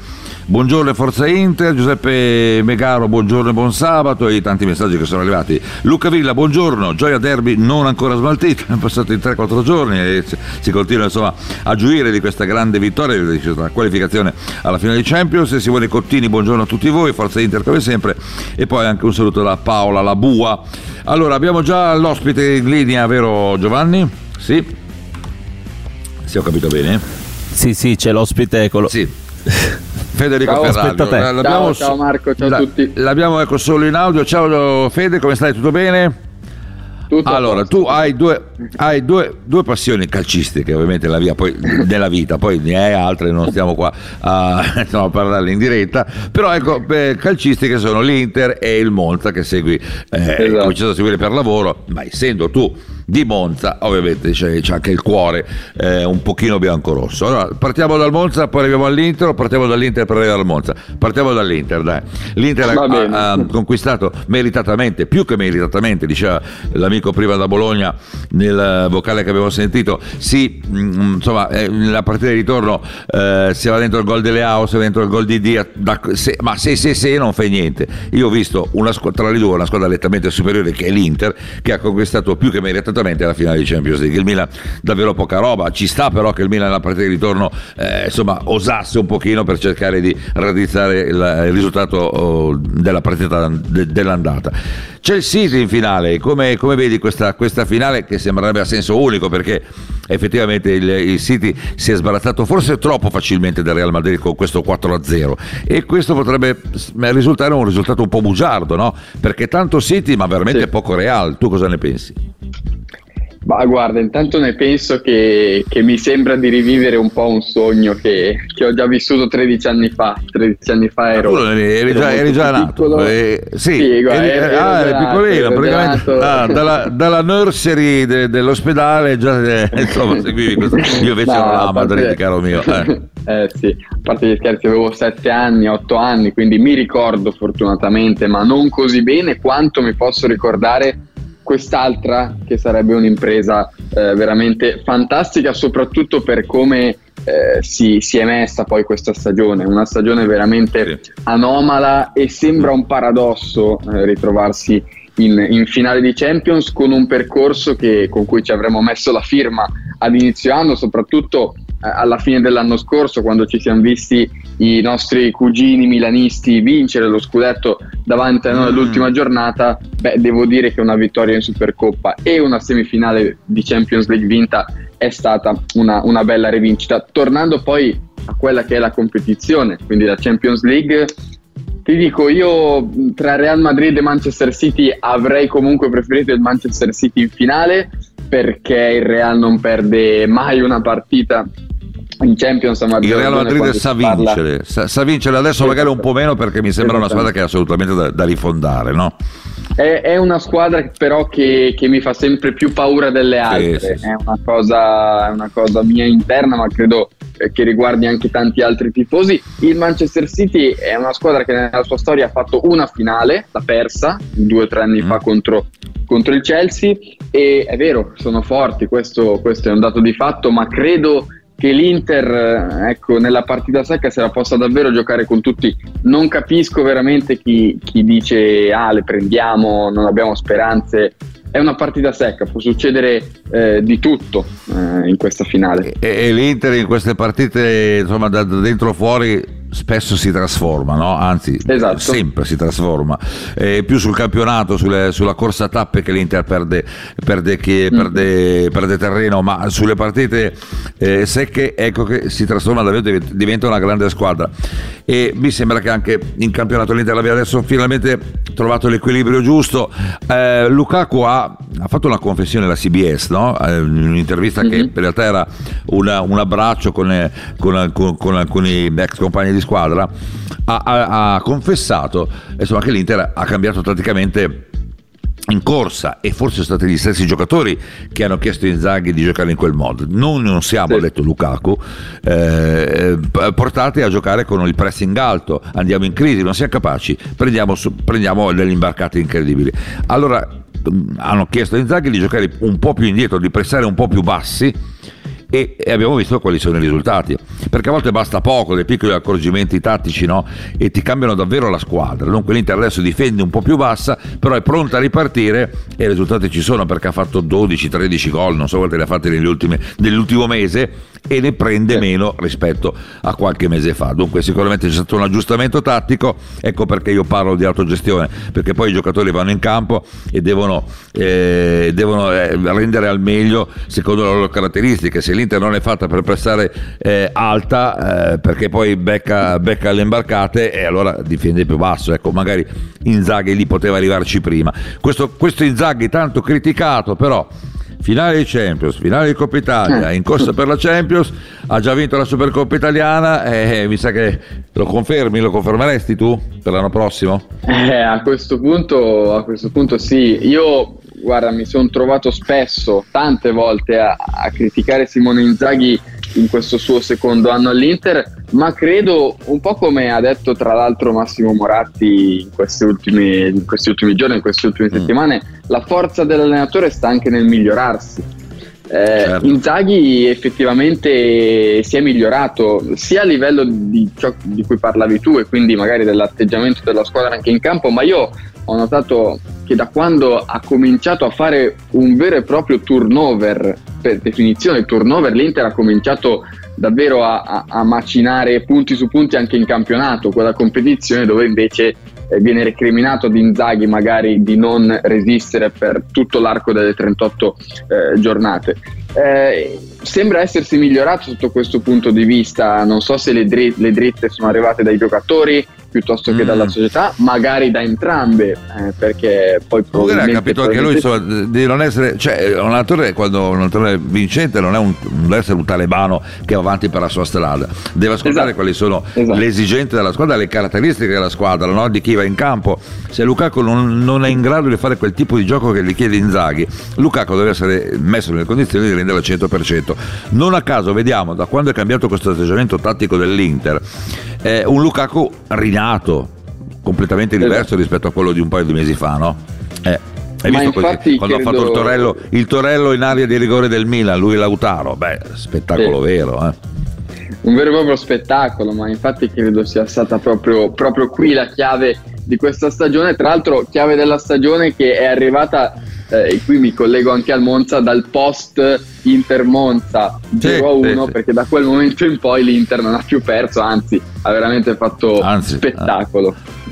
buongiorno forza Inter, Giuseppe Megaro, buongiorno e buon sabato e i tanti messaggi che sono arrivati. Luca Villa, buongiorno, gioia derby non ancora smaltita, è passato in 3-4 giorni e si continua insomma a gioire di questa grande vittoria, di questa qualificazione alla finale di Champions. E Simone Cottini, buongiorno a tutti voi, forza Inter come sempre e poi anche un saluto da Paola La Bua. Allora, abbiamo già l'ospite in linea, vero Giovanni? Sì. Sì, ho capito bene. Sì, sì, c'è l'ospite. Quello... Sì. Federico Ciao, Ferrario. aspetta te. L'abbiamo Ciao, ciao Marco, ciao a tutti. L'abbiamo ecco solo in audio. Ciao Fede, come stai? Tutto bene? Tutto allora, tu hai, due, hai due, due passioni calcistiche, ovviamente nella, via, poi, nella vita, poi ne hai altre, non stiamo qua a, insomma, a parlarle in diretta, però ecco, eh, calcistiche sono l'Inter e il Monza che segui, eh, Esatto. cominciato a seguire per lavoro, ma essendo tu di Monza, ovviamente c'è, c'è anche il cuore eh, un pochino bianco-rosso. Allora, partiamo dal Monza, poi arriviamo all'Inter o partiamo dall'Inter per arrivare al Monza? Partiamo dall'Inter, dai. L'Inter ha, ha conquistato meritatamente, più che meritatamente, diceva l'amico prima da Bologna nel vocale che abbiamo sentito, sì, mm, insomma, eh, la partita di ritorno eh, se va dentro il gol delle AO, se va dentro il gol di Dia, da- se- ma se se se non fai niente. Io ho visto una squadra, tra le due una squadra nettamente superiore che è l'Inter, che ha conquistato più che meritatamente la finale di Champions League. Il Milan davvero poca roba, ci sta però che il Milan nella partita di ritorno eh, insomma osasse un pochino per cercare di raddrizzare il, il risultato oh, della partita de- dell'andata. C'è il City in finale, come, come vedi questa, questa finale che sembrerebbe a senso unico perché effettivamente il, il City si è sbarazzato forse troppo facilmente del Real Madrid con questo 4-0 e questo potrebbe risultare un risultato un po' bugiardo, no? Perché tanto City ma veramente Sì. poco Real, tu cosa ne pensi? Ma guarda, intanto ne penso che, che mi sembra di rivivere un po' un sogno che, che ho già vissuto 13 anni fa. 13 anni fa ero. tu eri, eri già, ero eri già nato, eh, sì, Sì, guarda, eri- ero- ah, ero eri piccolino, ero praticamente ah, dalla, dalla nursery de- dell'ospedale già eh, insomma seguivi questo. Io invece No, ero là a Madrid, caro mio. eh. Eh sì, a parte gli scherzi avevo 7 anni, 8 anni, quindi mi ricordo fortunatamente, ma non così bene quanto mi posso ricordare quest'altra che sarebbe un'impresa eh, veramente fantastica, soprattutto per come eh, si, si è messa poi questa stagione, una stagione veramente anomala e sembra un paradosso eh, ritrovarsi in, in finale di Champions con un percorso che- con cui ci avremmo messo la firma ad inizio anno, soprattutto alla fine dell'anno scorso quando ci siamo visti i nostri cugini milanisti vincere lo scudetto davanti a noi Mm. all'ultima giornata, beh, devo dire che una vittoria in Supercoppa e una semifinale di Champions League vinta è stata una, una bella rivincita. Tornando poi a quella che è la competizione, quindi la Champions League, ti dico, io tra Real Madrid e Manchester City avrei comunque preferito il Manchester City in finale perché il Real non perde mai una partita in Champions. a maggior Il Real Madrid sa vincere, sa, sa vincere adesso magari un po' meno perché mi sembra una squadra che è assolutamente da, da rifondare, no? È, è una squadra però che, che mi fa sempre più paura delle altre, sì, sì. È, una cosa, è una cosa mia interna, ma credo eh, che riguardi anche tanti altri tifosi. Il Manchester City è una squadra che nella sua storia ha fatto una finale, l'ha persa due o tre anni Mm. fa contro, contro il Chelsea e è vero, sono forti, questo, questo è un dato di fatto, ma credo che l'Inter eh, ecco, nella partita secca se la possa davvero giocare con tutti. Non capisco veramente chi, chi dice ah le prendiamo, non abbiamo speranze. È una partita secca, può succedere eh, di tutto eh, in questa finale. E, e l'Inter in queste partite, insomma, da, da dentro fuori spesso si trasforma, no? anzi Esatto. sempre si trasforma, Eh, più sul campionato, sulle- sulla corsa a tappe che l'Inter perde, perde, chi- Mm. perde- perde terreno, ma sulle partite eh, secche ecco che si trasforma davvero, div- diventa una grande squadra e mi sembra che anche in campionato l'Inter abbia adesso finalmente trovato l'equilibrio giusto. Eh, Lukaku ha, ha fatto una confessione alla CBS, no? Eh, in un'intervista che in realtà era una- un abbraccio con, eh, con- con- con alcuni ex compagni di squadra, ha, ha- ha confessato insomma, che l'Inter ha cambiato praticamente in corsa e forse sono stati gli stessi giocatori che hanno chiesto a Inzaghi di giocare in quel modo. Noi non siamo, ha detto Lukaku, eh, portati a giocare con il pressing alto, andiamo in crisi, non siamo capaci, prendiamo, prendiamo delle imbarcate incredibili. Allora mh, hanno chiesto a Inzaghi di giocare un po' più indietro, di pressare un po' più bassi e, e abbiamo visto quali sono i risultati perché a volte basta poco, dei piccoli accorgimenti tattici, no? E ti cambiano davvero la squadra. Dunque l'Inter adesso difende un po' più bassa, però è pronta a ripartire e i risultati ci sono perché ha fatto 12-13 gol, non so quanti ne ha fatti ultimi, nell'ultimo mese e ne prende meno rispetto a qualche mese fa. Dunque sicuramente c'è stato un aggiustamento tattico, ecco perché io parlo di autogestione, perché poi i giocatori vanno in campo e devono, eh, devono eh, rendere al meglio secondo le loro caratteristiche. Se l'Inter non è fatta per prestare eh, alta, eh, perché poi becca, becca le imbarcate e allora difende più basso. Ecco, magari Inzaghi lì poteva arrivarci prima. Questo, questo Inzaghi tanto criticato, però finale di Champions, finale di Coppa Italia, in corsa per la Champions, ha già vinto la Supercoppa italiana e mi sa che lo confermi, lo confermeresti tu per l'anno prossimo? Eh, a, questo punto, a questo punto sì, io guarda mi sono trovato spesso, tante volte a, a criticare Simone Inzaghi in questo suo secondo anno all'Inter, ma credo un po' come ha detto tra l'altro Massimo Moratti in, ultime, in questi ultimi giorni, in queste ultime mm. settimane, la forza dell'allenatore sta anche nel migliorarsi. Eh, certo. Inzaghi effettivamente si è migliorato sia a livello di ciò di cui parlavi tu e quindi magari dell'atteggiamento della squadra anche in campo, ma io ho notato che da quando ha cominciato a fare un vero e proprio turnover, per definizione il turnover, l'Inter ha cominciato davvero a, a, a macinare punti su punti anche in campionato, quella competizione dove invece eh, viene recriminato ad Inzaghi magari di non resistere per tutto l'arco delle 38 eh, giornate. Eh, sembra essersi migliorato sotto questo punto di vista, non so se le, dri- le dritte sono arrivate dai giocatori, piuttosto che mm. dalla società, magari da entrambe, eh, perché poi probabilmente... ha capito anche lui insomma, di non essere, cioè un attore quando un attore vincente non è un, non deve essere un talebano che va avanti per la sua strada, deve ascoltare esatto. quali sono esatto. le esigenze della squadra, le caratteristiche della squadra, no? di chi va in campo. Se Lukaku non, non, è in grado di fare quel tipo di gioco che gli chiede Inzaghi, Lukaku deve essere messo nelle condizioni di renderlo al 100%. Non a caso vediamo da quando è cambiato questo atteggiamento tattico dell'Inter, eh, un Lukaku rinato completamente diverso esatto. rispetto a quello di un paio di mesi fa, no? Eh. Hai visto così, quando credo... ha fatto il torello, il torello, in aria di rigore del Milan, lui Lautaro, beh, spettacolo sì. vero, eh. Un vero e proprio spettacolo, ma infatti credo sia stata proprio, proprio qui la chiave di questa stagione. Tra l'altro, chiave della stagione che è arrivata eh, e qui mi collego anche al Monza dal post Inter Monza 0 a 1 sì, perché da quel momento in poi l'Inter non ha più perso anzi ha veramente fatto anzi, spettacolo eh.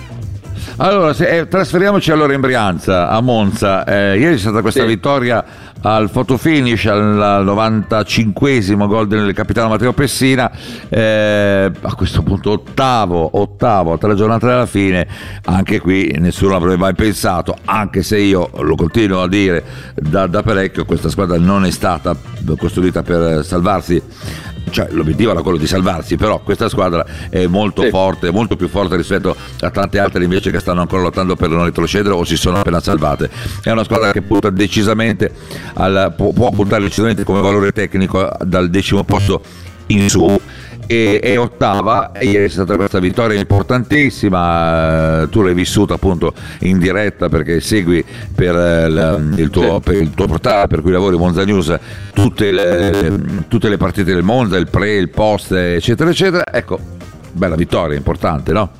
Allora, se, eh, trasferiamoci allora in Brianza, a Monza. Eh, ieri è stata questa sì. vittoria al fotofinish al 95esimo gol del capitano Matteo Pessina eh, a questo punto ottavo ottavo tre giornate dalla fine anche qui nessuno avrebbe mai pensato anche se io lo continuo a dire da, da parecchio questa squadra non è stata costruita per salvarsi cioè, l'obiettivo era quello di salvarsi, però questa squadra è molto sì. forte, molto più forte rispetto a tante altre invece che stanno ancora lottando per non retrocedere o si sono appena salvate. È una squadra che punta decisamente al, può, può puntare decisamente come valore tecnico dal decimo posto in su e è ottava e ieri è stata questa vittoria importantissima tu l'hai vissuta appunto in diretta perché segui per, il, il, tuo, per il tuo portale per cui lavori Monza News tutte le, tutte le partite del Monza il pre, il post eccetera eccetera ecco bella vittoria importante no?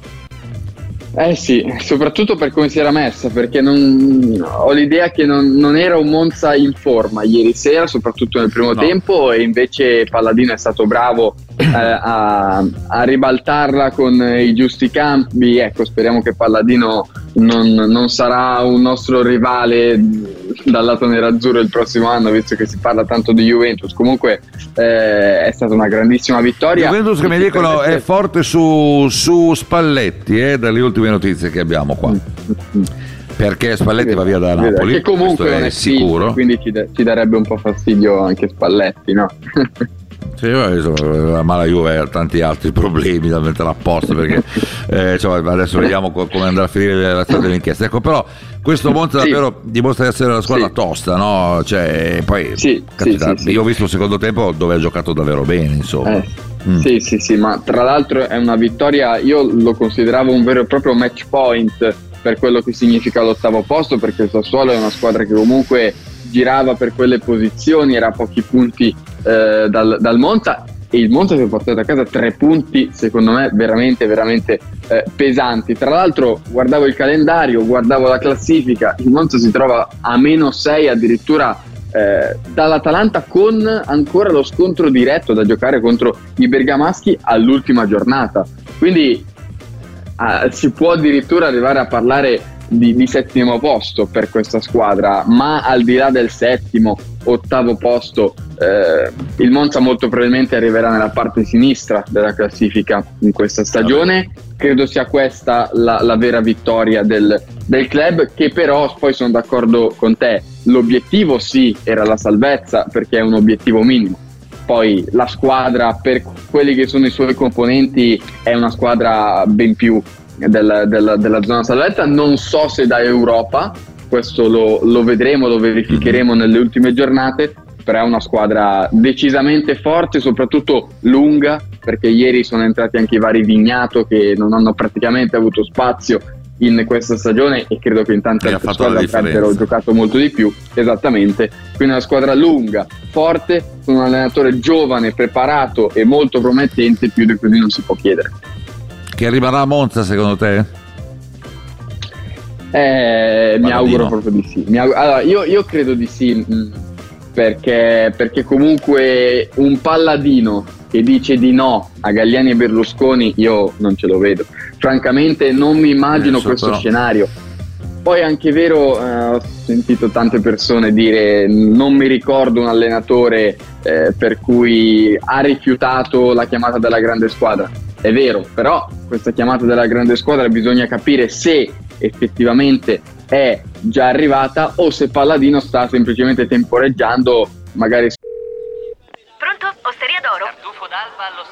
Eh sì, soprattutto per come si era messa, perché non, ho l'idea che non, non, era un Monza in forma ieri sera, soprattutto nel primo no. tempo, e invece Palladino è stato bravo eh, a, a, ribaltarla con i giusti campi. Ecco, speriamo che Palladino non, non, sarà un nostro rivale dal lato nerazzurro il prossimo anno, visto che si parla tanto di Juventus. Comunque eh, è stata una grandissima vittoria. Juventus che mi dicono è forte su, su Spalletti, eh, dalle ultime notizie che abbiamo qua. Perché Spalletti va via da Napoli, che comunque è, è sicuro. quindi ci, ci darebbe un po' fastidio anche Spalletti, no? Sì, la mala Juve ha tanti altri problemi da mettere a posto perché eh, cioè, adesso vediamo come andrà a finire la storia dell'inchiesta. Ecco, però questo Monza sì. davvero dimostra di essere una squadra sì. tosta, no? Cioè, poi sì, capita, io ho visto il secondo tempo dove ha giocato davvero bene, insomma. Eh. Mm. Sì, sì, sì, ma tra l'altro è una vittoria, io lo consideravo un vero e proprio match point per quello che significa l'ottavo posto, perché il Sassuolo è una squadra che comunque girava per quelle posizioni, era a pochi punti eh, dal, dal Monza e il Monza si è portato a casa tre punti secondo me veramente veramente eh, pesanti. Tra l'altro guardavo il calendario guardavo la classifica il Monza si trova a meno 6 addirittura eh, dall'Atalanta con ancora lo scontro diretto da giocare contro i bergamaschi all'ultima giornata. Quindi eh, si può addirittura arrivare a parlare di, di, settimo posto per questa squadra, ma al di là del settimo, ottavo posto, eh, il Monza molto probabilmente arriverà nella parte sinistra della classifica in questa stagione. Credo sia questa la, la vera vittoria del, del, club, che però poi sono d'accordo con te, l'obiettivo sì era la salvezza perché è un obiettivo minimo. Poi la squadra, per quelli che sono i suoi componenti, è una squadra ben più del, del, della zona salvezza. Non so se da Europa, questo lo, lo vedremo, lo verificheremo nelle ultime giornate, però è una squadra decisamente forte, soprattutto lunga, perché ieri sono entrati anche i vari Vignato che non hanno praticamente avuto spazio in questa stagione e credo che in tante altre squadre avrebbero giocato molto di più, esattamente. Quindi una squadra lunga, forte, con un allenatore giovane, preparato e molto promettente, più di così non si può chiedere. Che arriverà a Monza secondo te? Eh, mi auguro proprio di sì. Auguro, allora, io, io, credo di sì, mm, perché, perché, comunque un palladino che dice di no a Galliani e Berlusconi, io non ce lo vedo. Francamente, non mi immagino eh, questo però. scenario. Poi è anche vero, eh, ho sentito tante persone dire non mi ricordo un allenatore eh, per cui ha rifiutato la chiamata della grande squadra. È vero, però questa chiamata della grande squadra bisogna capire se effettivamente è già arrivata o se Palladino sta semplicemente temporeggiando magari Pronto? Osteria d'oro? Tartufo d'alba allo stand 4.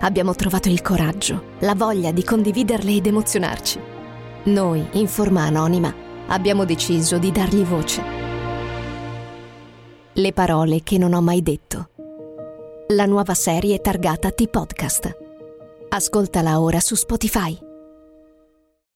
abbiamo trovato il coraggio, la voglia di condividerle ed emozionarci. Noi, in forma anonima, abbiamo deciso di dargli voce. Le parole che non ho mai detto. La nuova serie targata T-Podcast. Ascoltala ora su Spotify.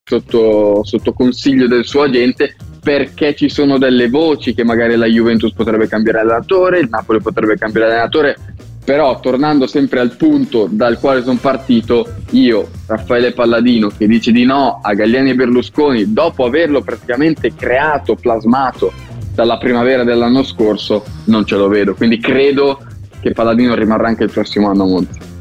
Sotto, sotto consiglio del suo agente perché ci sono delle voci che magari la Juventus potrebbe cambiare allenatore, il Napoli potrebbe cambiare allenatore, però tornando sempre al punto dal quale sono partito, io, Raffaele Palladino, che dice di no a Galliani e Berlusconi dopo averlo praticamente creato, plasmato dalla primavera dell'anno scorso, non ce lo vedo. Quindi credo che Palladino rimarrà anche il prossimo anno a Monza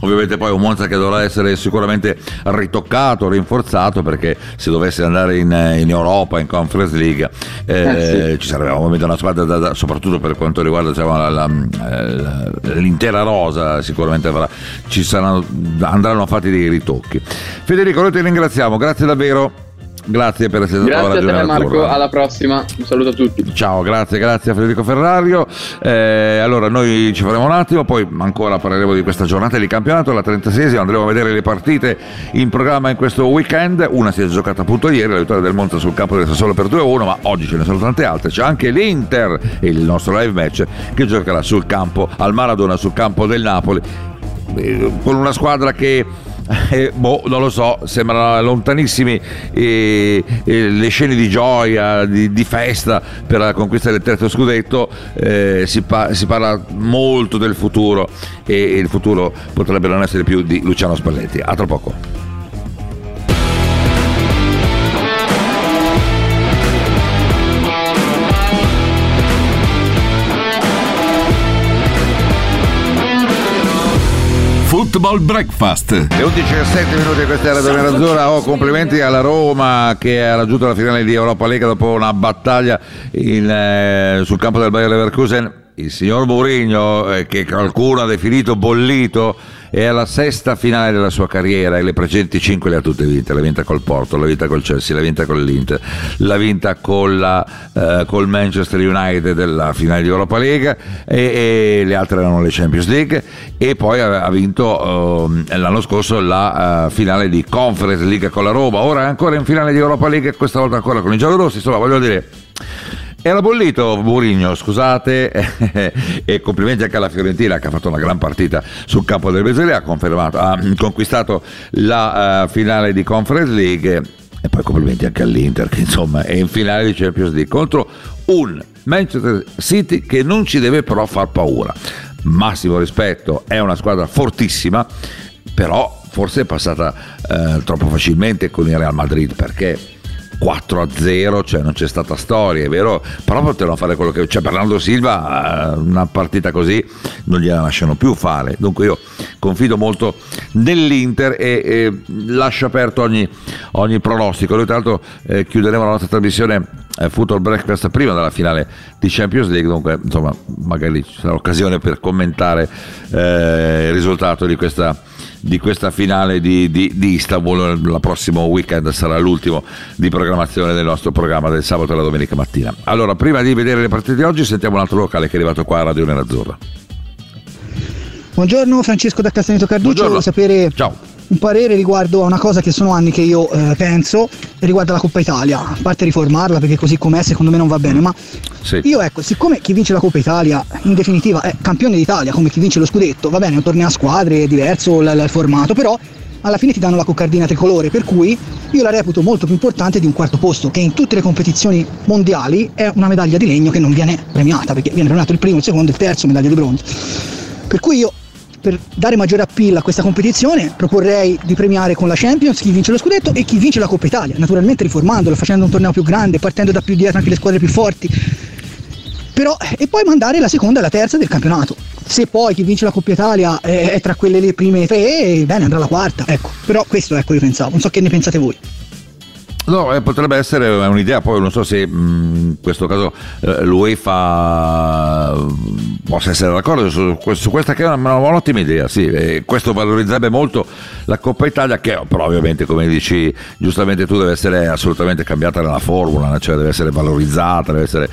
ovviamente poi un Monza che dovrà essere sicuramente ritoccato, rinforzato perché se dovesse andare in, in Europa, in Conference League, eh, eh sì. ci sarebbe ovviamente una squadra da, da, soprattutto per quanto riguarda diciamo, la, la, la, l'intera rosa, sicuramente avrà, ci saranno, andranno fatti dei ritocchi. Federico, noi ti ringraziamo, grazie davvero. Grazie per essere stato Grazie a te Marco, alla prossima. Un saluto a tutti. Ciao, grazie, grazie a Federico Ferrario. Eh, allora, noi ci faremo un attimo, poi ancora parleremo di questa giornata di campionato, la 36esima, andremo a vedere le partite in programma in questo weekend. Una si è giocata appunto ieri, la vittoria del Monza sul campo del Sassuolo per 2-1, ma oggi ce ne sono tante altre. C'è anche l'Inter, il nostro live match, che giocherà sul campo, al Maradona, sul campo del Napoli, eh, con una squadra che eh, boh, non lo so, sembrano lontanissimi eh, eh, le scene di gioia, di, di, festa per la conquista del terzo scudetto, eh, si, pa- si, parla molto del futuro e il futuro potrebbe non essere più di Luciano Spalletti. A tra poco. Football Breakfast. Le 11 e 7 minuti, questa è la Dove Nerazzurra. Oh, complimenti alla Roma che ha raggiunto la finale di Europa Lega dopo una battaglia in, eh, sul campo del Bayer Leverkusen. Il signor Mourinho, eh, che qualcuno ha definito bollito, è alla sesta finale della sua carriera e le precedenti cinque le ha tutte vinte. L'ha vinta col Porto, l'ha vinta col Chelsea, l'ha vinta con l'Inter, l'ha vinta la, eh, col Manchester United della finale di Europa League e, e, le altre erano le Champions League e poi ha vinto eh, l'anno scorso la uh, finale di Conference League con la Roma, ora è ancora in finale di Europa League, questa volta ancora con i giallorossi, insomma voglio dire... Era bollito Mourinho, scusate, e complimenti anche alla Fiorentina che ha fatto una gran partita sul campo del Besele, ha, ha conquistato la uh, finale di Conference League e poi complimenti anche all'Inter che insomma è in finale di Champions League contro un Manchester City che non ci deve però far paura. Massimo rispetto, è una squadra fortissima, però forse è passata eh, troppo facilmente con il Real Madrid perché 4 a 0, cioè non c'è stata storia, è vero, però potevano fare quello che... Cioè Bernardo Silva eh, una partita così non gliela lasciano più fare, dunque io confido molto nell'Inter e, e lascio aperto ogni, ogni, pronostico. Noi tra l'altro eh, chiuderemo la nostra trasmissione eh, Football Breakfast prima della finale di Champions League, dunque insomma magari ci sarà l'occasione per commentare eh, il risultato di questa di questa finale di, di, di Istanbul. La prossimo weekend sarà l'ultimo di programmazione del nostro programma del sabato e la domenica mattina. Allora, prima di vedere le partite di oggi, sentiamo un altro locale che è arrivato qua a Radio Nerazzurra. Buongiorno Francesco da Castaneto Carduccio, volevo sapere Ciao un parere riguardo a una cosa che sono anni che io eh, penso riguardo alla Coppa Italia, a parte riformarla perché così com'è secondo me non va bene, ma sì. io ecco, siccome chi vince la Coppa Italia in definitiva è campione d'Italia come chi vince lo scudetto, va bene, un torneo a squadre, è diverso l- il formato, però alla fine ti danno la coccardina tricolore, per cui io la reputo molto più importante di un quarto posto, che in tutte le competizioni mondiali è una medaglia di legno che non viene premiata, perché viene premiato il primo, il secondo, il terzo, medaglia di bronzo. Per cui io per dare maggiore appeal a questa competizione proporrei di premiare con la Champions chi vince lo scudetto e chi vince la Coppa Italia, naturalmente riformandolo, facendo un torneo più grande, partendo da più dietro anche le squadre più forti. Però, e poi mandare la seconda e la terza del campionato. Se poi chi vince la Coppa Italia è, è tra quelle le prime tre, bene, andrà la quarta. Ecco, però questo ecco io pensavo, non so che ne pensate voi. No, eh, potrebbe essere un'idea, poi non so se mh, in questo caso eh, l'UEFA possa essere d'accordo su, su, questa che è una, un'ottima idea, sì, questo valorizzerebbe molto la Coppa Italia che però ovviamente come dici giustamente tu deve essere assolutamente cambiata nella formula, cioè deve essere valorizzata, deve essere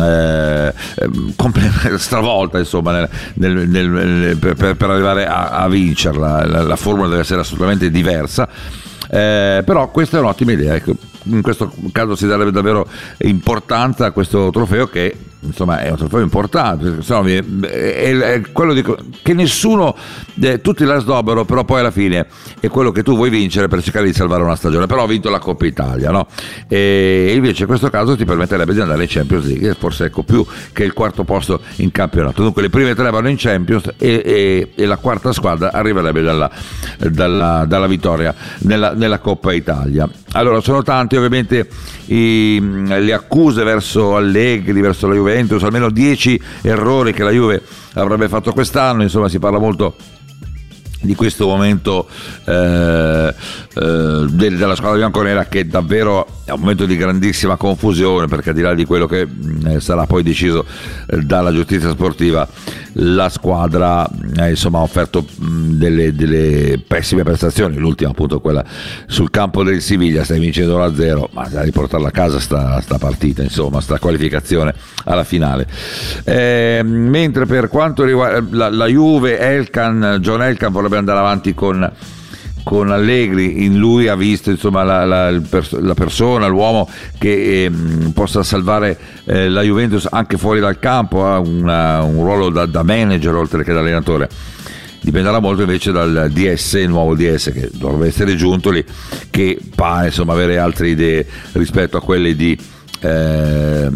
eh, ehm, stravolta insomma nel, nel, nel, per, per, arrivare a, a vincerla, la, la formula deve essere assolutamente diversa eh, però questa è un'ottima idea. Ecco. In questo caso si darebbe davvero importanza a questo trofeo che insomma è un trofeo importante, è, quello di, che nessuno, eh, tutti la sdobbero, però poi alla fine è quello che tu vuoi vincere per cercare di salvare una stagione, però ho vinto la Coppa Italia, no? E invece in questo caso ti permetterebbe di andare in Champions League, forse ecco più che il quarto posto in campionato. Dunque le prime tre vanno in Champions e, e, e la quarta squadra arriverebbe dalla, dalla, dalla vittoria nella, nella Coppa Italia. Allora sono tanti ovviamente i, le accuse verso Allegri, verso la Juventus Juventus, almeno 10 errori che la Juve avrebbe fatto quest'anno, insomma si parla molto di questo momento eh, eh, della squadra bianconera che davvero è un momento di grandissima confusione perché al di là di quello che eh, sarà poi deciso eh, dalla giustizia sportiva la squadra eh, insomma, ha offerto mh, delle, delle, pessime prestazioni. L'ultima appunto quella sul campo del Siviglia stai vincendo 1-0 ma da riportarla a casa sta, sta partita insomma sta qualificazione alla finale. Eh, mentre per quanto riguarda la, la Juve Elkan John Elkan vorrebbe andare avanti con con Allegri, in lui ha visto insomma, la, la, la, persona, l'uomo che eh, possa salvare eh, la Juventus anche fuori dal campo, ha una, un ruolo da, da manager oltre che da allenatore. Dipenderà molto invece dal DS, il nuovo DS che dovrebbe essere giunto lì, che pare insomma avere altre idee rispetto a quelle di eh,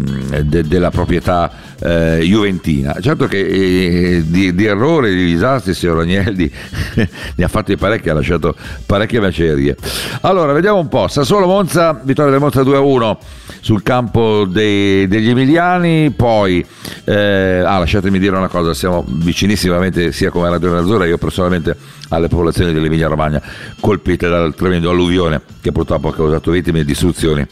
de, della proprietà eh, juventina. Certo che eh, di, di, errori, di disastri, signor Agnelli ne ha fatti parecchi, ha lasciato parecchie macerie. Allora, vediamo un po'. Sassuolo Monza, vittoria del Monza 2-1 sul campo dei, degli Emiliani, poi, eh, ah, lasciatemi dire una cosa, siamo vicinissimamente sia come Radio Nerazzurra, io personalmente alle popolazioni dell'Emilia Romagna colpite dal tremendo alluvione che purtroppo ha causato vittime e distruzioni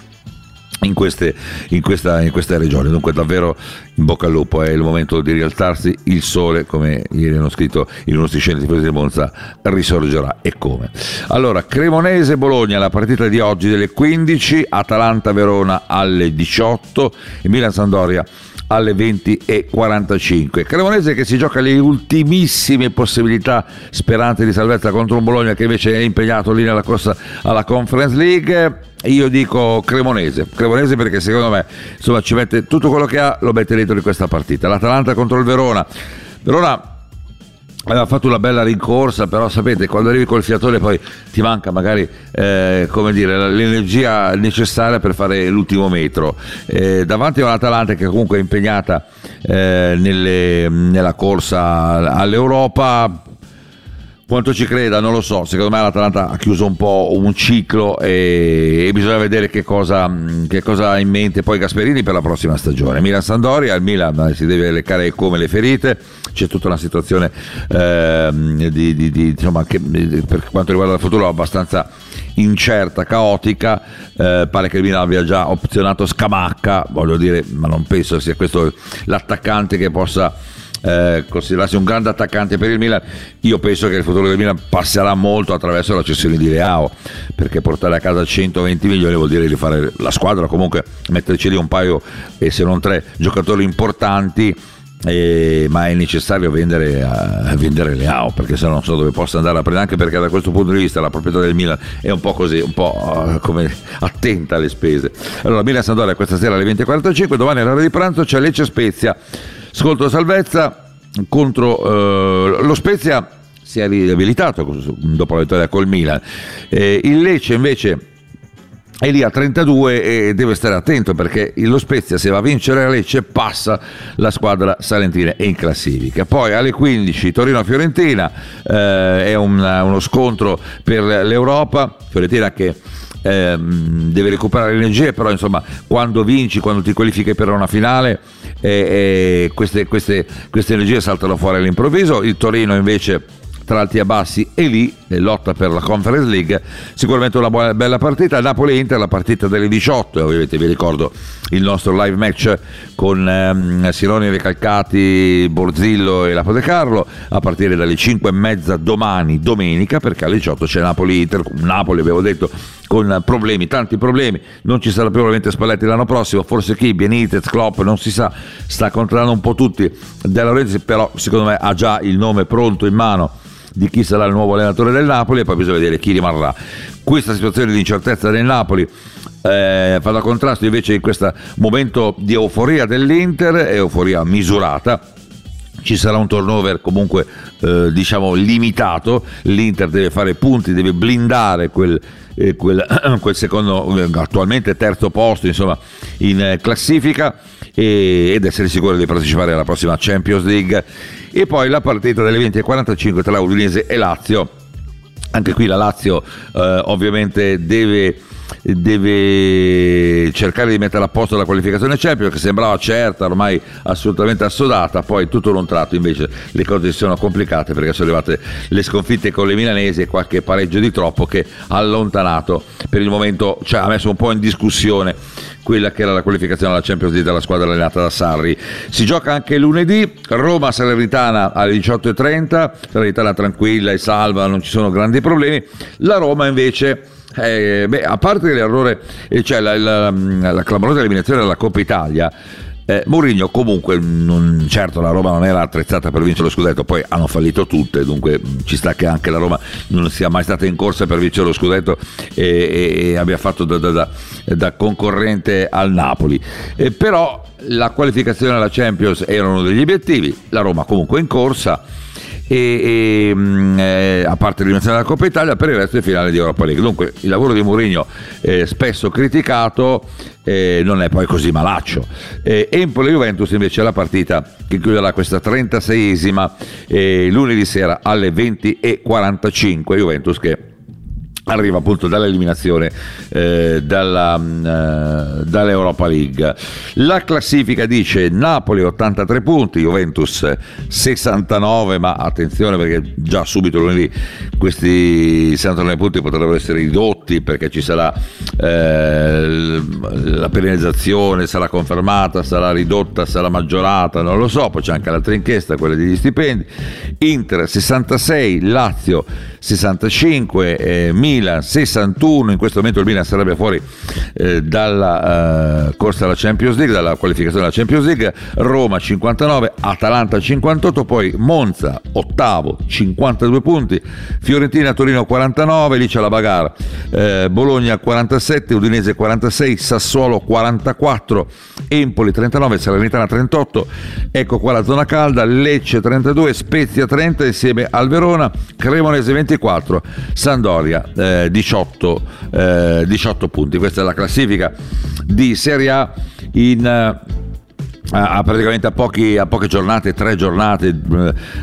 in queste, in, questa, in queste, regioni. Dunque davvero in bocca al lupo, è il momento di rialzarsi, il sole, come ieri hanno scritto i nostri scienziati di Monza, risorgerà e come. Allora, Cremonese-Bologna, la partita di oggi delle 15, Atalanta-Verona alle 18 e Milan-Sandoria alle 20.45. Cremonese che si gioca le ultimissime possibilità speranze di salvezza contro un Bologna che invece è impegnato lì nella corsa alla Conference League. Io dico Cremonese, Cremonese perché secondo me insomma, ci mette tutto quello che ha, lo mette dentro in questa partita. L'Atalanta contro il Verona. Verona aveva fatto una bella rincorsa, però sapete, quando arrivi col fiatore poi ti manca magari eh, dire, l'energia necessaria per fare l'ultimo metro. Eh, davanti a un'Atalanta che comunque è impegnata eh, nelle, nella corsa all'Europa, quanto ci creda non lo so, secondo me l'Atalanta ha chiuso un po' un ciclo e, e bisogna vedere che cosa, che cosa, ha in mente poi Gasperini per la prossima stagione. Milan-Sandoria, al Milan si deve leccare come le ferite, c'è tutta una situazione eh, di, di, di, insomma, che per quanto riguarda il futuro abbastanza incerta, caotica, eh, pare che il Milan abbia già opzionato Scamacca, voglio dire, ma non penso sia questo l'attaccante che possa eh, considerarsi un grande attaccante per il Milan, io penso che il futuro del Milan passerà molto attraverso la cessione di Leao, perché portare a casa 120 milioni vuol dire rifare la squadra, comunque metterci lì un paio e se non tre giocatori importanti. Eh, ma è necessario vendere, uh, vendere Leao perché se no non so dove possa andare a prendere anche perché da questo punto di vista la proprietà del Milan è un po' così un po' uh, come attenta alle spese allora Milan Sandoria questa sera alle 20.45 domani all'ora di pranzo c'è Lecce Spezia Scolto salvezza contro eh, lo Spezia si è riabilitato dopo la vittoria col Milan. Eh, il Lecce invece è lì a 32 e deve stare attento perché lo Spezia se va a vincere a Lecce passa la squadra salentina in classifica. Poi alle 15 Torino-Fiorentina eh, è un, uno scontro per l'Europa, Fiorentina che eh, deve recuperare energie, però insomma quando vinci, quando ti qualifichi per una finale, eh, eh, queste, queste, queste energie saltano fuori all'improvviso. Il Torino invece tra alti e bassi e lì lotta per la Conference League sicuramente una buona, bella partita Napoli-Inter la partita delle 18 e ovviamente vi ricordo il nostro live match con ehm, Siloni Recalcati Borzillo e Lapo De Carlo a partire dalle 5 e mezza domani domenica perché alle 18 c'è Napoli-Inter Napoli abbiamo detto con problemi, tanti problemi. Non ci sarà più probabilmente Spalletti l'anno prossimo forse chi, Benitez, Klopp non si sa. Sta controllando un po' tutti De Laurentiis però secondo me ha già il nome pronto in mano di chi sarà il nuovo allenatore del Napoli e poi bisogna vedere chi rimarrà. Questa situazione di incertezza del Napoli eh, fa da contrasto invece in questo momento di euforia dell'Inter, euforia misurata. Ci sarà un turnover comunque eh, diciamo limitato, l'Inter deve fare punti, deve blindare quel, eh, quel, quel secondo, eh, attualmente terzo posto insomma, in eh, classifica e, ed essere sicuro di partecipare alla prossima Champions League e poi la partita delle 20.45 tra Udinese e Lazio. Anche qui la Lazio eh, ovviamente deve deve cercare di mettere a posto la qualificazione Champions che sembrava certa, ormai assolutamente assodata, poi tutto un tratto invece le cose si sono complicate perché sono arrivate le sconfitte con le milanesi e qualche pareggio di troppo che ha allontanato per il momento, cioè ha messo un po' in discussione quella che era la qualificazione alla Champions League della squadra allenata da Sarri. Si gioca anche lunedì, Roma-Salernitana alle 18.30, Salernitana tranquilla e salva, non ci sono grandi problemi, la Roma invece eh, beh, a parte l'errore, eh, cioè la, la, la clamorosa eliminazione della Coppa Italia, eh, Mourinho comunque, non, certo la Roma non era attrezzata per vincere lo scudetto, poi hanno fallito tutte, dunque ci sta che anche la Roma non sia mai stata in corsa per vincere lo scudetto e, e, e abbia fatto da, da, da, da, concorrente al Napoli. Eh, però la qualificazione alla Champions era uno degli obiettivi, la Roma comunque in corsa e, e mm, eh, a parte l'eliminazione della Coppa Italia per il resto è finale di Europa League dunque il lavoro di Mourinho eh, spesso criticato eh, non è poi così malaccio. Eh, Empoli-Juventus invece è la partita che chiuderà questa 36esima eh, lunedì sera alle 20.45 Juventus che arriva appunto dall'eliminazione eh, dalla, uh, dall'Europa League. La classifica dice Napoli 83 punti, Juventus 69, ma attenzione perché già subito lunedì questi 69 punti potrebbero essere ridotti perché ci sarà eh, la penalizzazione, sarà confermata, sarà ridotta, sarà maggiorata, non lo so, poi c'è anche l'altra inchiesta, quella degli stipendi. Inter 66, Lazio 65, eh, Milan Milan 61, in questo momento il Milan sarebbe fuori eh, dalla eh, corsa alla Champions League, dalla qualificazione alla Champions League, Roma 59, Atalanta 58, poi Monza ottavo 52 punti, Fiorentina Torino 49, lì c'è la bagarre, eh, Bologna 47, Udinese 46, Sassuolo 44, Empoli 39, Salernitana 38, ecco qua la zona calda, Lecce 32, Spezia 30 insieme al Verona, Cremonese 24, Sandoria eh, 18, eh, 18 punti. Questa è la classifica di Serie A in eh, a, praticamente a, pochi, a, poche giornate, tre giornate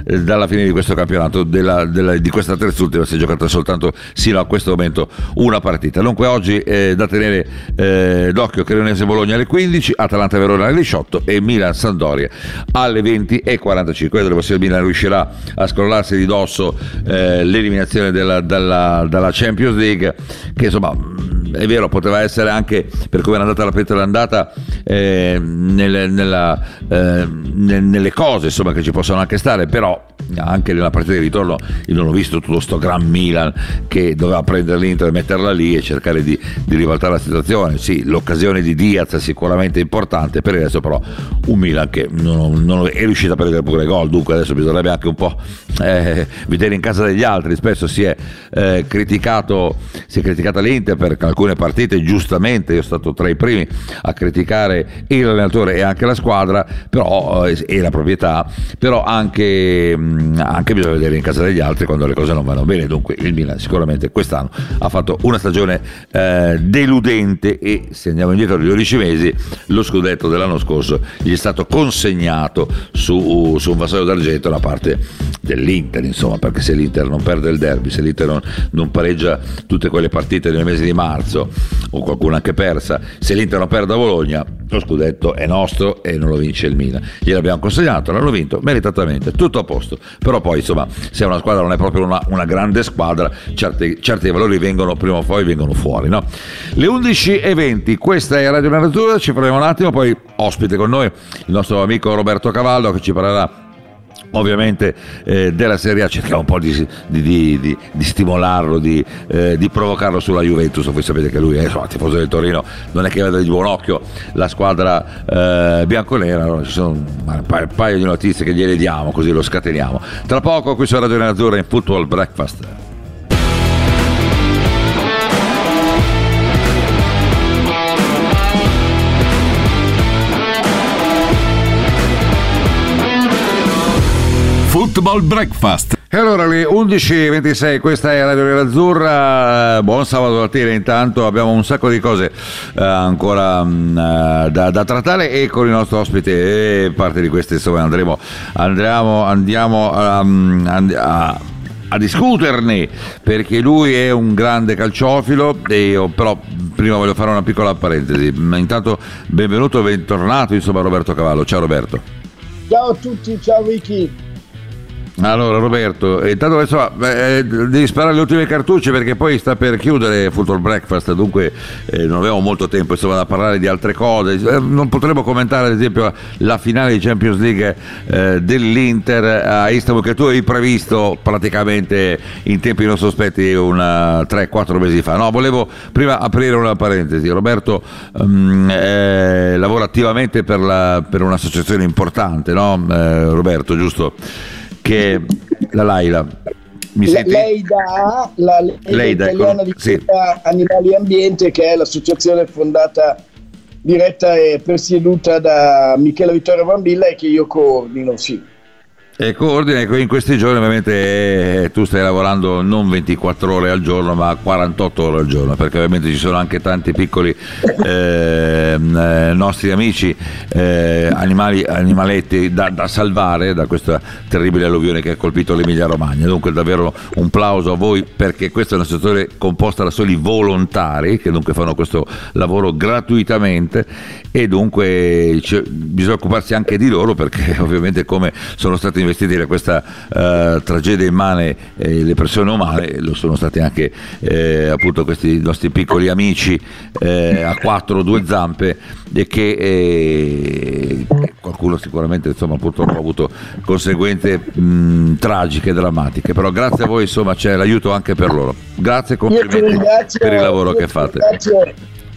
eh, dalla fine di questo campionato, della, della, di questa terz'ultima si è giocata soltanto sino a questo momento una partita. Dunque oggi eh, da tenere eh, d'occhio Creonese Bologna alle 15, Atalanta Verona alle 18 e Milan Sandoria alle 20 e 45. Vedremo se il Milan riuscirà a scrollarsi di dosso eh, l'eliminazione della, dalla, dalla Champions League, che insomma è vero, poteva essere anche per come era andata la partita d'andata eh, nel, nella, eh, nelle cose insomma, che ci possono anche stare, però anche nella partita di ritorno io non ho visto tutto sto gran Milan che doveva prendere l'Inter e metterla lì e cercare di, di ribaltare la situazione. Sì, l'occasione di Diaz è sicuramente importante, per adesso però un Milan che non, non è riuscito a prendere pure gol, dunque adesso bisognerebbe anche un po' eh, vedere in casa degli altri. Spesso si è, eh, criticato, si è criticata l'Inter per alcune partite, giustamente, io sono stato tra i primi a criticare il allenatore e anche la squadra però, eh, e la proprietà, però anche anche bisogna vedere in casa degli altri quando le cose non vanno bene. Dunque il Milan sicuramente quest'anno ha fatto una stagione eh, deludente e se andiamo indietro di 12 mesi lo scudetto dell'anno scorso gli è stato consegnato su, su un vassoio d'argento da parte dell'Inter, insomma, perché se l'Inter non perde il derby, se l'Inter non, non pareggia tutte quelle partite nel mese di marzo o qualcuna anche persa, se l'Inter non perde a Bologna, lo scudetto è nostro e non lo vince il Milan. Gliel'abbiamo consegnato, l'hanno vinto meritatamente, tutto a posto. Però poi insomma, se una squadra non è proprio una, una grande squadra, certi, certi, valori vengono prima o poi vengono fuori. No? Le 11.20, questa è Radio Nerazzurra, ci faremo un attimo, poi ospite con noi il nostro amico Roberto Cavallo che ci parlerà ovviamente eh, della Serie A cerchiamo un po' di, di, di, di stimolarlo, eh, di, provocarlo sulla Juventus, voi sapete che lui è insomma, tifoso del Torino, non è che vede di buon occhio la squadra eh, bianconera, allora ci sono un paio di notizie che gliele diamo così lo scateniamo. Tra poco qui su Radio Azzurra in Football Breakfast. Football Breakfast. E allora alle 11.26, questa è Radio Nerazzurra, buon sabato mattina intanto, abbiamo un sacco di cose eh, ancora mh, mm, eh, da, da, trattare e con il nostro ospite e parte di queste insomma andremo, andremo andiamo a, a, a discuterne perché lui è un grande calciofilo e io però prima voglio fare una piccola parentesi. Intanto benvenuto bentornato insomma Roberto Cavallo. Ciao Roberto. Ciao a tutti ciao Vicky allora Roberto, intanto insomma, eh, devi sparare le ultime cartucce perché poi sta per chiudere Football Breakfast, dunque eh, non abbiamo molto tempo insomma, da parlare di altre cose. Eh, non potremo commentare ad esempio la finale di Champions League eh, dell'Inter a Istanbul che tu hai previsto praticamente in tempi non sospetti 3-4 mesi fa. No, volevo prima aprire una parentesi. Roberto um, lavora attivamente per, la, per, un'associazione importante, no? Eh, Roberto, giusto? Che la Laila. Mi senti? Leida, la Leida, Leida italiana di sì. Animali e Ambiente, che è l'associazione fondata, diretta e presieduta da Michele Vittorio Bambilla e che io coordino, sì. E coordina, in questi giorni ovviamente eh, tu stai lavorando non 24 ore al giorno ma 48 ore al giorno perché ovviamente ci sono anche tanti piccoli eh, eh, nostri amici eh, animali, animaletti da, da, salvare da questa terribile alluvione che ha colpito l'Emilia Romagna. Dunque davvero un plauso a voi perché questa è una situazione composta da soli volontari che dunque fanno questo lavoro gratuitamente e dunque bisogna occuparsi anche di loro perché ovviamente come sono stati investiti da questa uh, tragedia immane eh, le persone umane, lo sono stati anche eh, appunto questi nostri piccoli amici eh, a quattro o due zampe e che eh, qualcuno sicuramente insomma, purtroppo ha avuto conseguenze mh, tragiche, drammatiche, però grazie a voi insomma c'è l'aiuto anche per loro. Grazie e complimenti per il lavoro che fate.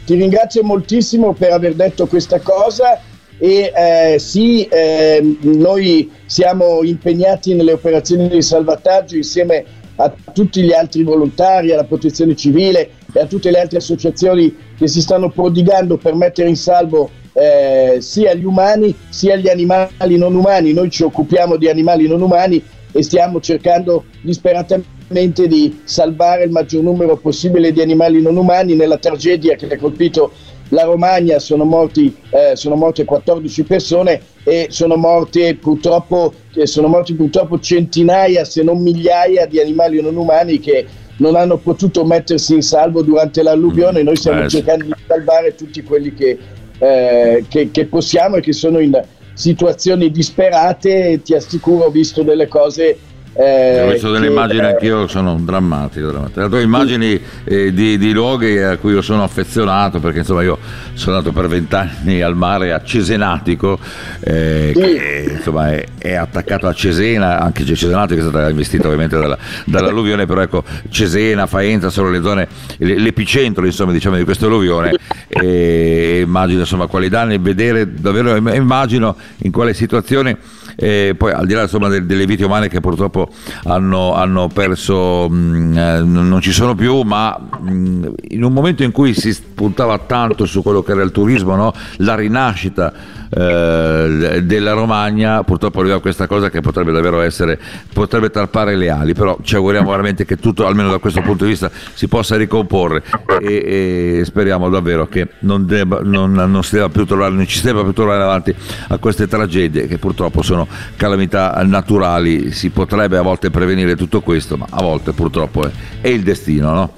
Ti ringrazio moltissimo per aver detto questa cosa e eh, sì, eh, noi siamo impegnati nelle operazioni di salvataggio insieme a tutti gli altri volontari, alla protezione civile e a tutte le altre associazioni che si stanno prodigando per mettere in salvo eh, sia gli umani sia gli animali non umani. Noi ci occupiamo di animali non umani e stiamo cercando disperatamente di salvare il maggior numero possibile di animali non umani nella tragedia che ha colpito la Romagna sono, morti, eh, sono morte 14 persone e sono morte purtroppo, sono morti purtroppo centinaia se non migliaia di animali non umani che non hanno potuto mettersi in salvo durante l'alluvione. Noi stiamo eh, cercando di salvare tutti quelli che, eh, che, che possiamo e che sono in situazioni disperate. Ti assicuro, ho visto delle cose eh, ho visto delle che, immagini eh, anch'io sono drammatiche, drammatiche. immagini eh, di, di, luoghi a cui io sono affezionato perché insomma io sono andato per vent'anni al mare a Cesenatico eh, sì. che insomma è, è, attaccato a Cesena anche Cesenatico è stata investita ovviamente dalla, dall'alluvione però ecco Cesena, Faenza sono le zone l'epicentro insomma diciamo di questa alluvione e immagino insomma quali danni vedere davvero immagino in quale situazione eh, poi al di là insomma, delle vite umane che purtroppo hanno, hanno perso, mh, mm, eh, non ci sono più, ma mh, mm, in un momento in cui si puntava tanto su quello che era il turismo, no? la rinascita eh, della Romagna, purtroppo arriva questa cosa che potrebbe davvero essere, potrebbe tarpare le ali, però ci auguriamo veramente che tutto, almeno da questo punto di vista, si possa ricomporre e, e speriamo davvero che non, debba, non, non, si debba più trovare, non ci si debba più trovare avanti a queste tragedie che purtroppo sono calamità naturali, si potrebbe a volte prevenire tutto questo, ma a volte purtroppo è, è il destino. No?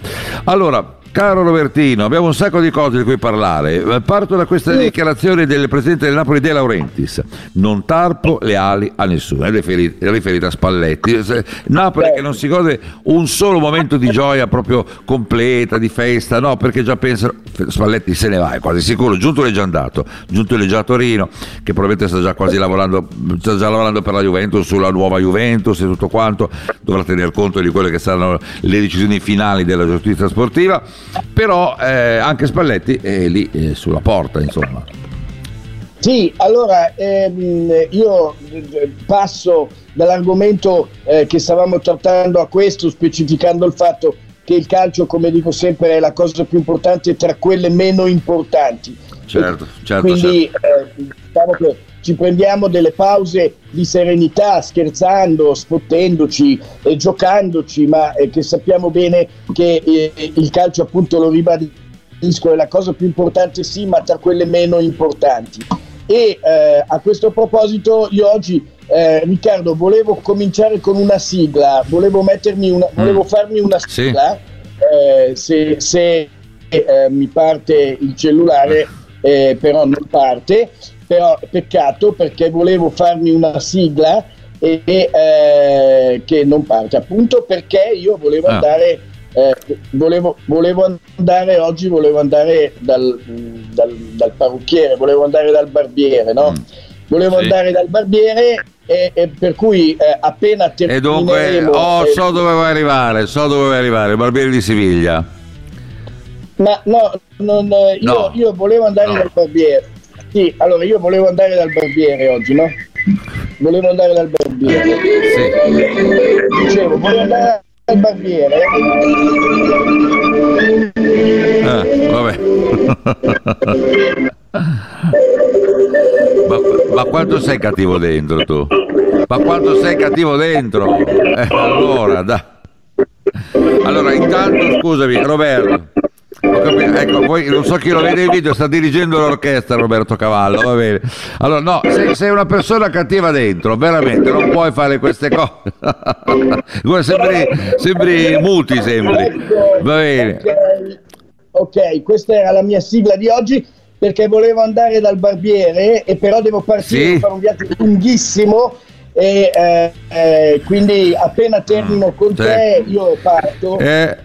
Allora, Caro Robertino, abbiamo un sacco di cose di cui parlare. Parto da questa dichiarazione del presidente del Napoli De Laurentiis. Non tarpo le ali a nessuno, è riferita a Spalletti. Napoli che non si gode un solo momento di gioia proprio completa, di festa, no, perché già pensano, Spalletti se ne va, è quasi sicuro. Giunto è già andato, Giunto è già a Torino, che probabilmente sta già quasi lavorando, sta già lavorando per la Juventus, sulla nuova Juventus e tutto quanto, dovrà tener conto di quelle che saranno le decisioni finali della giustizia sportiva però eh, anche Spalletti è lì eh, sulla porta, insomma. Sì, allora ehm, io eh, passo dall'argomento eh, che stavamo trattando a questo, specificando il fatto che il calcio, come dico sempre, è la cosa più importante tra quelle meno importanti. Certo, certo. Quindi certo. Eh, diciamo che ci prendiamo delle pause di serenità, scherzando, sfottendoci, eh, giocandoci, ma eh, che sappiamo bene che eh, il calcio appunto lo ribadisco è la cosa più importante sì, ma tra quelle meno importanti. E eh, a questo proposito io oggi eh, Riccardo volevo cominciare con una sigla, volevo, mettermi una, mm. volevo farmi una sigla, sì. Eh, se, se mi parte il cellulare però non parte però peccato perché volevo farmi una sigla e, eh, che non parte appunto perché io volevo ah. andare eh, volevo, volevo, andare oggi volevo andare dal, dal, dal, parrucchiere volevo andare dal barbiere no? Mm. volevo sì. andare dal barbiere e, e per cui eh, appena termineremo e dunque oh, so dove vuoi arrivare so dove vuoi arrivare il barbiere di Siviglia ma no, non, io, no. io volevo andare no. dal barbiere sì, allora io volevo andare dal barbiere oggi, no? Volevo andare dal barbiere. Sì. Dicevo, volevo andare dal barbiere. Ah, vabbè. ma, ma quanto sei cattivo dentro tu? Ma quanto sei cattivo dentro? Eh, allora, da. Allora, intanto scusami, Roberto. Ecco, poi non so chi lo vede in video, sta dirigendo l'orchestra Roberto Cavallo, va bene. Allora, no, sei, sei una persona cattiva dentro, veramente, non puoi fare queste cose. sembri, sembri muti, sembri. Va bene. Okay. ok, questa era la mia sigla di oggi perché volevo andare dal barbiere e però devo partire sì. fare un viaggio lunghissimo e eh, eh, quindi appena termino con sì. te io parto. Eh.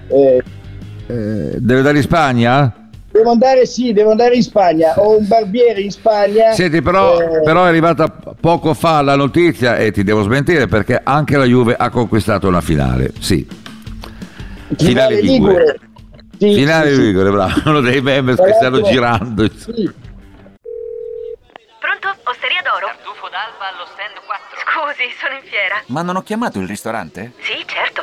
Eh, deve dare in Spagna? Devo andare, sì, devo andare in Spagna. Ho un barbiere in Spagna. Senti, però, eh, però è arrivata poco fa la notizia e ti devo smentire perché anche la Juve ha conquistato una finale. Sì. Finale Ligure. Sì, finale sì, Ligure, bravo. Uno dei members che stanno girando. Sì. Pronto? Osteria d'oro? Tartufo d'alba allo stand 4. Scusi, sono in fiera. Ma non ho chiamato il ristorante? Sì, certo.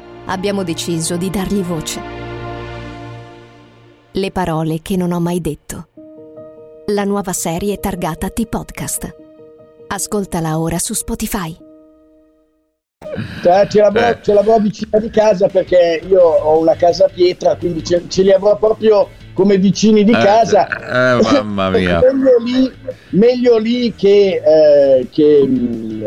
abbiamo deciso di dargli voce. Le parole che non ho mai detto. La nuova serie targata T-Podcast. Ascoltala ora su Spotify. Ce l'avrò, ce l'avrò vicina di casa perché io ho una casa a pietra, quindi ce, ce li avrò proprio come vicini di Eh, casa. eh, mamma mia. meglio lì, meglio lì che, eh, che,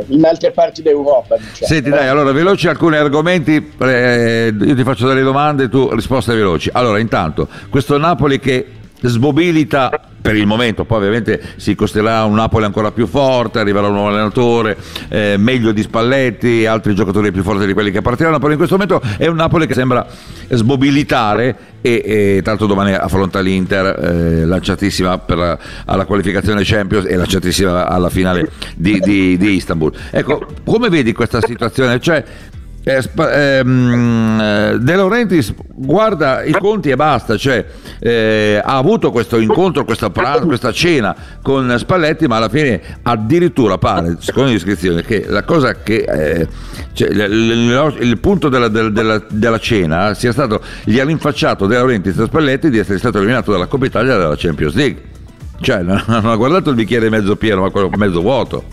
in altre parti d'Europa. Diciamo. Senti, dai, allora, veloci alcuni argomenti. eh, io ti faccio delle domande, tu risposte veloci. Allora, intanto, questo Napoli che smobilita per il momento, poi ovviamente si costerà un Napoli ancora più forte, arriverà un nuovo allenatore, eh, meglio di Spalletti, altri giocatori più forti di quelli che partiranno, però in questo momento è un Napoli che sembra smobilitare e, e tanto domani affronta l'Inter, eh, lanciatissima la, alla qualificazione Champions e lanciatissima alla finale di, di- di Istanbul. Ecco, come vedi questa situazione? Cioè, eh, ehm, eh, De Laurentiis guarda i conti e basta, cioè eh, ha avuto questo incontro, questa, pra- questa cena con Spalletti, ma alla fine addirittura pare, secondo le iscrizioni, che la cosa che eh, cioè, il, il- il punto della, del- della- della cena sia stato, gli ha rinfacciato De Laurentiis a Spalletti di essere stato eliminato dalla Coppa Italia e dalla Champions League. Cioè, non, non ha guardato il bicchiere mezzo pieno, ma quello mezzo vuoto.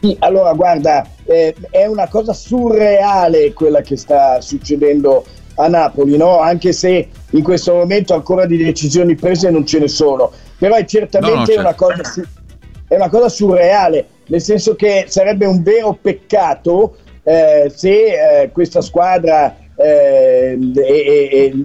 Sì, allora guarda, eh, è una cosa surreale quella che sta succedendo a Napoli, no? anche se in questo momento ancora di decisioni prese non ce ne sono, però è certamente No, no, certo. una, cosa, è una cosa surreale, nel senso che sarebbe un vero peccato eh, se eh, questa squadra eh,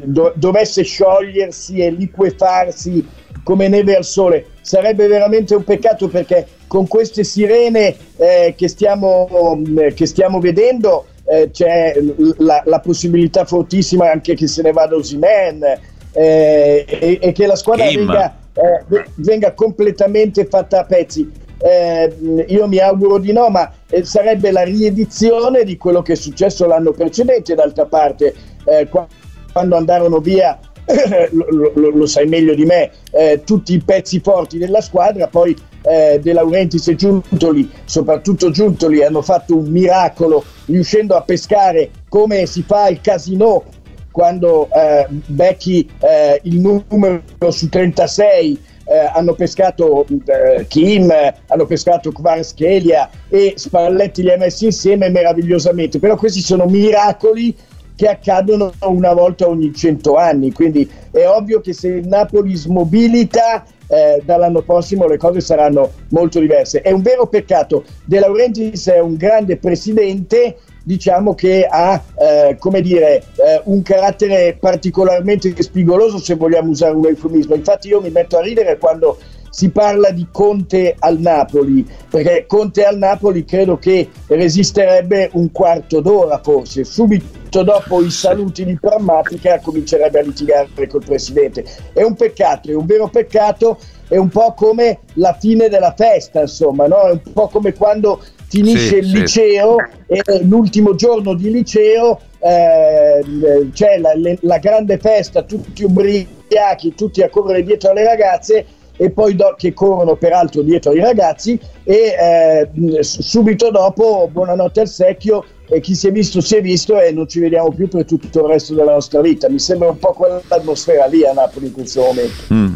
do- dovesse sciogliersi e liquefarsi come neve al sole. Sarebbe veramente un peccato perché con queste sirene eh, che, stiamo, mh, che stiamo vedendo eh, c'è la, la possibilità fortissima anche che se ne vada Osimen eh, e, e che la squadra venga, eh, ve- venga completamente fatta a pezzi. Eh, io mi auguro di no, ma eh, sarebbe la riedizione di quello che è successo l'anno precedente, d'altra parte, eh, qua- quando andarono via lo, lo- lo sai meglio di me, eh, tutti i pezzi forti della squadra, poi eh, De Laurentiis e Giuntoli, soprattutto Giuntoli, hanno fatto un miracolo riuscendo a pescare come si fa al casino quando eh, becchi eh, il numero su 36 eh, hanno pescato eh, Kim, hanno pescato Kvarskelia e Spalletti li ha messi insieme meravigliosamente, però questi sono miracoli che accadono una volta ogni 100 anni, quindi è ovvio che se il Napoli smobilita eh, dall'anno prossimo le cose saranno molto diverse. È un vero peccato, De Laurentiis è un grande presidente, diciamo che ha eh, come dire, eh, un carattere particolarmente spigoloso se vogliamo usare un eufemismo. Infatti io mi metto a ridere quando si parla di Conte al Napoli, perché Conte al Napoli credo che resisterebbe un quarto d'ora forse, subito dopo i saluti di prammatica comincerebbe a litigare col presidente. È un peccato, è un vero peccato, è un po' come la fine della festa, insomma, no? è un po' come quando finisce Sì, il sì. liceo e l'ultimo giorno di liceo eh, c'è la, la grande festa, tutti ubriachi, tutti a correre dietro alle ragazze e poi do- che corrono peraltro dietro ai ragazzi e eh, subito dopo buonanotte al secchio e chi si è visto si è visto e non ci vediamo più per tutto il resto della nostra vita mi sembra un po' quell'atmosfera lì a Napoli in questo momento Mm.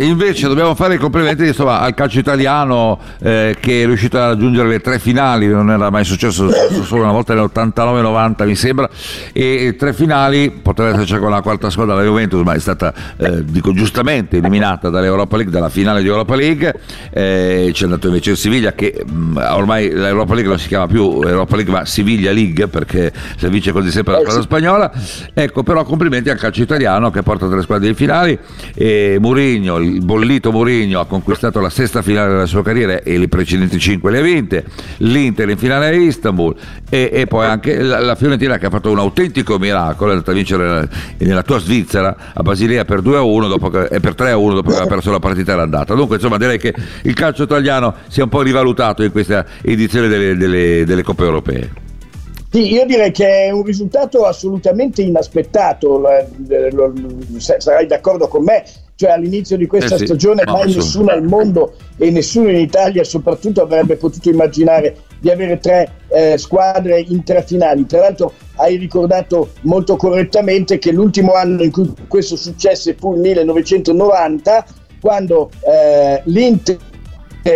E invece dobbiamo fare i complimenti insomma, al calcio italiano eh, che è riuscito a raggiungere le tre finali, non era mai successo solo una volta nell'89-90 mi sembra, e tre finali, potrebbe esserci con la quarta squadra la Juventus, ma è stata, eh, dico giustamente, eliminata dall'Europa League, dalla finale di Europa League, eh, c'è andato invece il Siviglia che mh, mm, ormai l'Europa League non si chiama più Europa League ma Siviglia League perché si vince quasi sempre la squadra spagnola, ecco però complimenti al calcio italiano che porta tre squadre in finali, e Murigno, il il bollito Mourinho ha conquistato la sesta finale della sua carriera e le precedenti cinque le ha vinte, l'Inter in finale a Istanbul e, e poi anche la, la, Fiorentina che ha fatto un autentico miracolo, è andata a vincere nella tua Svizzera a Basilea per 2 a 1 dopo che, e per 3 a 1 dopo che aveva perso la partita all'andata. Dunque insomma direi che il calcio italiano si è un po' rivalutato in questa edizione delle, delle, delle Coppe Europee. Sì, io direi che è un risultato assolutamente inaspettato, sarai d'accordo con me, cioè all'inizio di questa eh sì, stagione mai nessuno al mondo e nessuno in Italia soprattutto avrebbe potuto immaginare di avere tre eh, squadre in tre finali. Tra l'altro hai ricordato molto correttamente che l'ultimo anno in cui questo successe fu il 1990, quando eh, l'Inter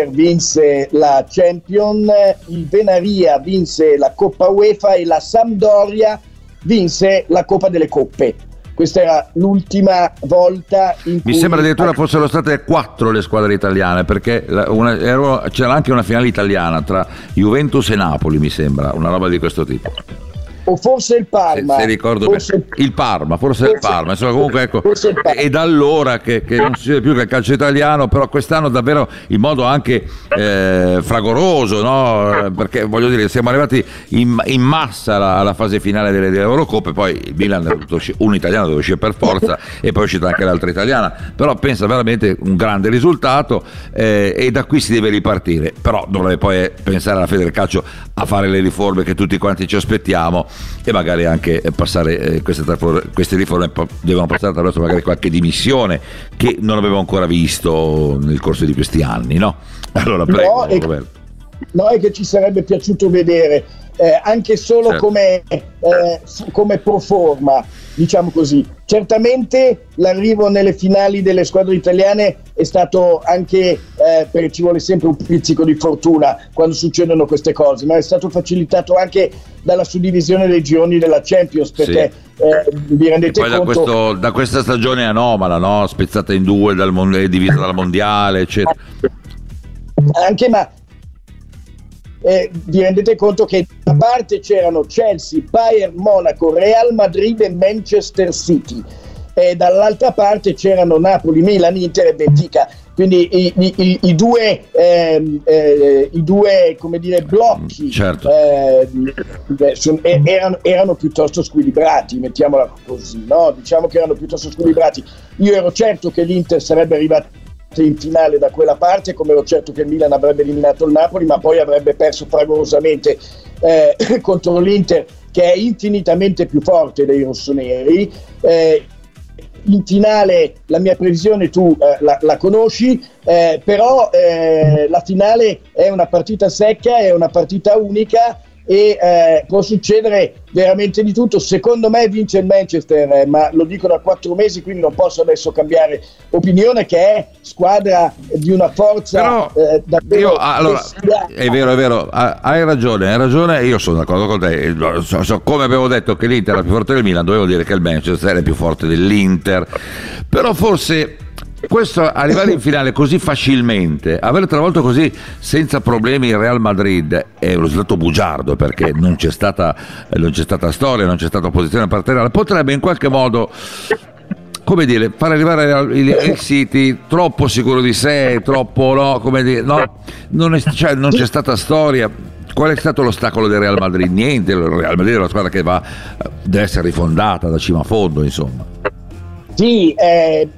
vinse la Champion, il Venaria vinse la Coppa UEFA e la Sampdoria vinse la Coppa delle Coppe. Questa era l'ultima volta in cui... Mi sembra addirittura fossero state quattro le squadre italiane, perché una, c'era anche una finale italiana tra Juventus e Napoli, mi sembra, una roba di questo tipo o forse il Parma. Se, se ricordo forse, il Parma, forse, forse il Parma. Insomma, comunque ecco, è da allora che, che, non si vede più che il calcio italiano, però quest'anno davvero in modo anche eh, fragoroso, no? perché voglio dire, siamo arrivati in, in massa alla, alla, fase finale delle, delle Eurocoppe, poi il Milan, un italiano deve uscire per forza e poi è uscita anche l'altra italiana, però pensa veramente un grande risultato eh, e da qui si deve ripartire, però dovrebbe poi pensare alla Federcalcio a fare le riforme che tutti quanti ci aspettiamo e magari anche passare eh, queste, queste, riforme devono passare attraverso magari qualche dimissione che non avevo ancora visto nel corso di questi anni, no? Allora prego, no, Roberto. No, è che ci sarebbe piaciuto vedere eh, anche solo certo. come, eh, come pro forma, diciamo così. Certamente l'arrivo nelle finali delle squadre italiane è stato anche, eh, perché ci vuole sempre un pizzico di fortuna quando succedono queste cose, ma è stato facilitato anche dalla suddivisione dei gironi della Champions, perché sì. eh, vi rendete conto... Da, questo, da, questa stagione anomala, no? spezzata in due, dal, divisa dal mondiale, eccetera. Anche ma eh, vi rendete conto che da parte c'erano Chelsea, Bayern Monaco, Real Madrid e Manchester City e dall'altra parte c'erano Napoli, Milan, Inter e Benfica quindi i, i, i, due, eh, eh, i due come dire, blocchi certo. eh, son, erano, erano, piuttosto squilibrati, mettiamola così, no? diciamo che erano piuttosto squilibrati. Io ero certo che l'Inter sarebbe arrivato in finale da quella parte, come ero certo che il Milan avrebbe eliminato il Napoli, ma poi avrebbe perso fragorosamente eh, contro l'Inter che è infinitamente più forte dei rossoneri. Eh, in finale la mia previsione tu eh, la, la, conosci, eh, però eh, la finale è una partita secca, è una partita unica e eh, può succedere veramente di tutto. Secondo me vince il Manchester, eh, ma lo dico da quattro mesi, quindi non posso adesso cambiare opinione, che è squadra di una forza Però, eh, davvero... Io, allora, è vero, è vero, hai ragione, hai ragione, io sono d'accordo con te. So, so, come avevo detto che l'Inter è più forte del Milan, dovevo dire che il Manchester è più forte dell'Inter. Però forse questo arrivare in finale così facilmente, aver travolto così senza problemi il Real Madrid è uno stato bugiardo perché non c'è stata, non c'è stata storia, non c'è stata opposizione partenariale, potrebbe in qualche modo come dire, far arrivare il, il City troppo sicuro di sé, troppo no, come dire, no, non, è, cioè, non c'è stata storia. Qual è stato l'ostacolo del Real Madrid? Niente, il Real Madrid è una squadra che va, deve essere rifondata da cima a fondo, insomma. Sì, eh,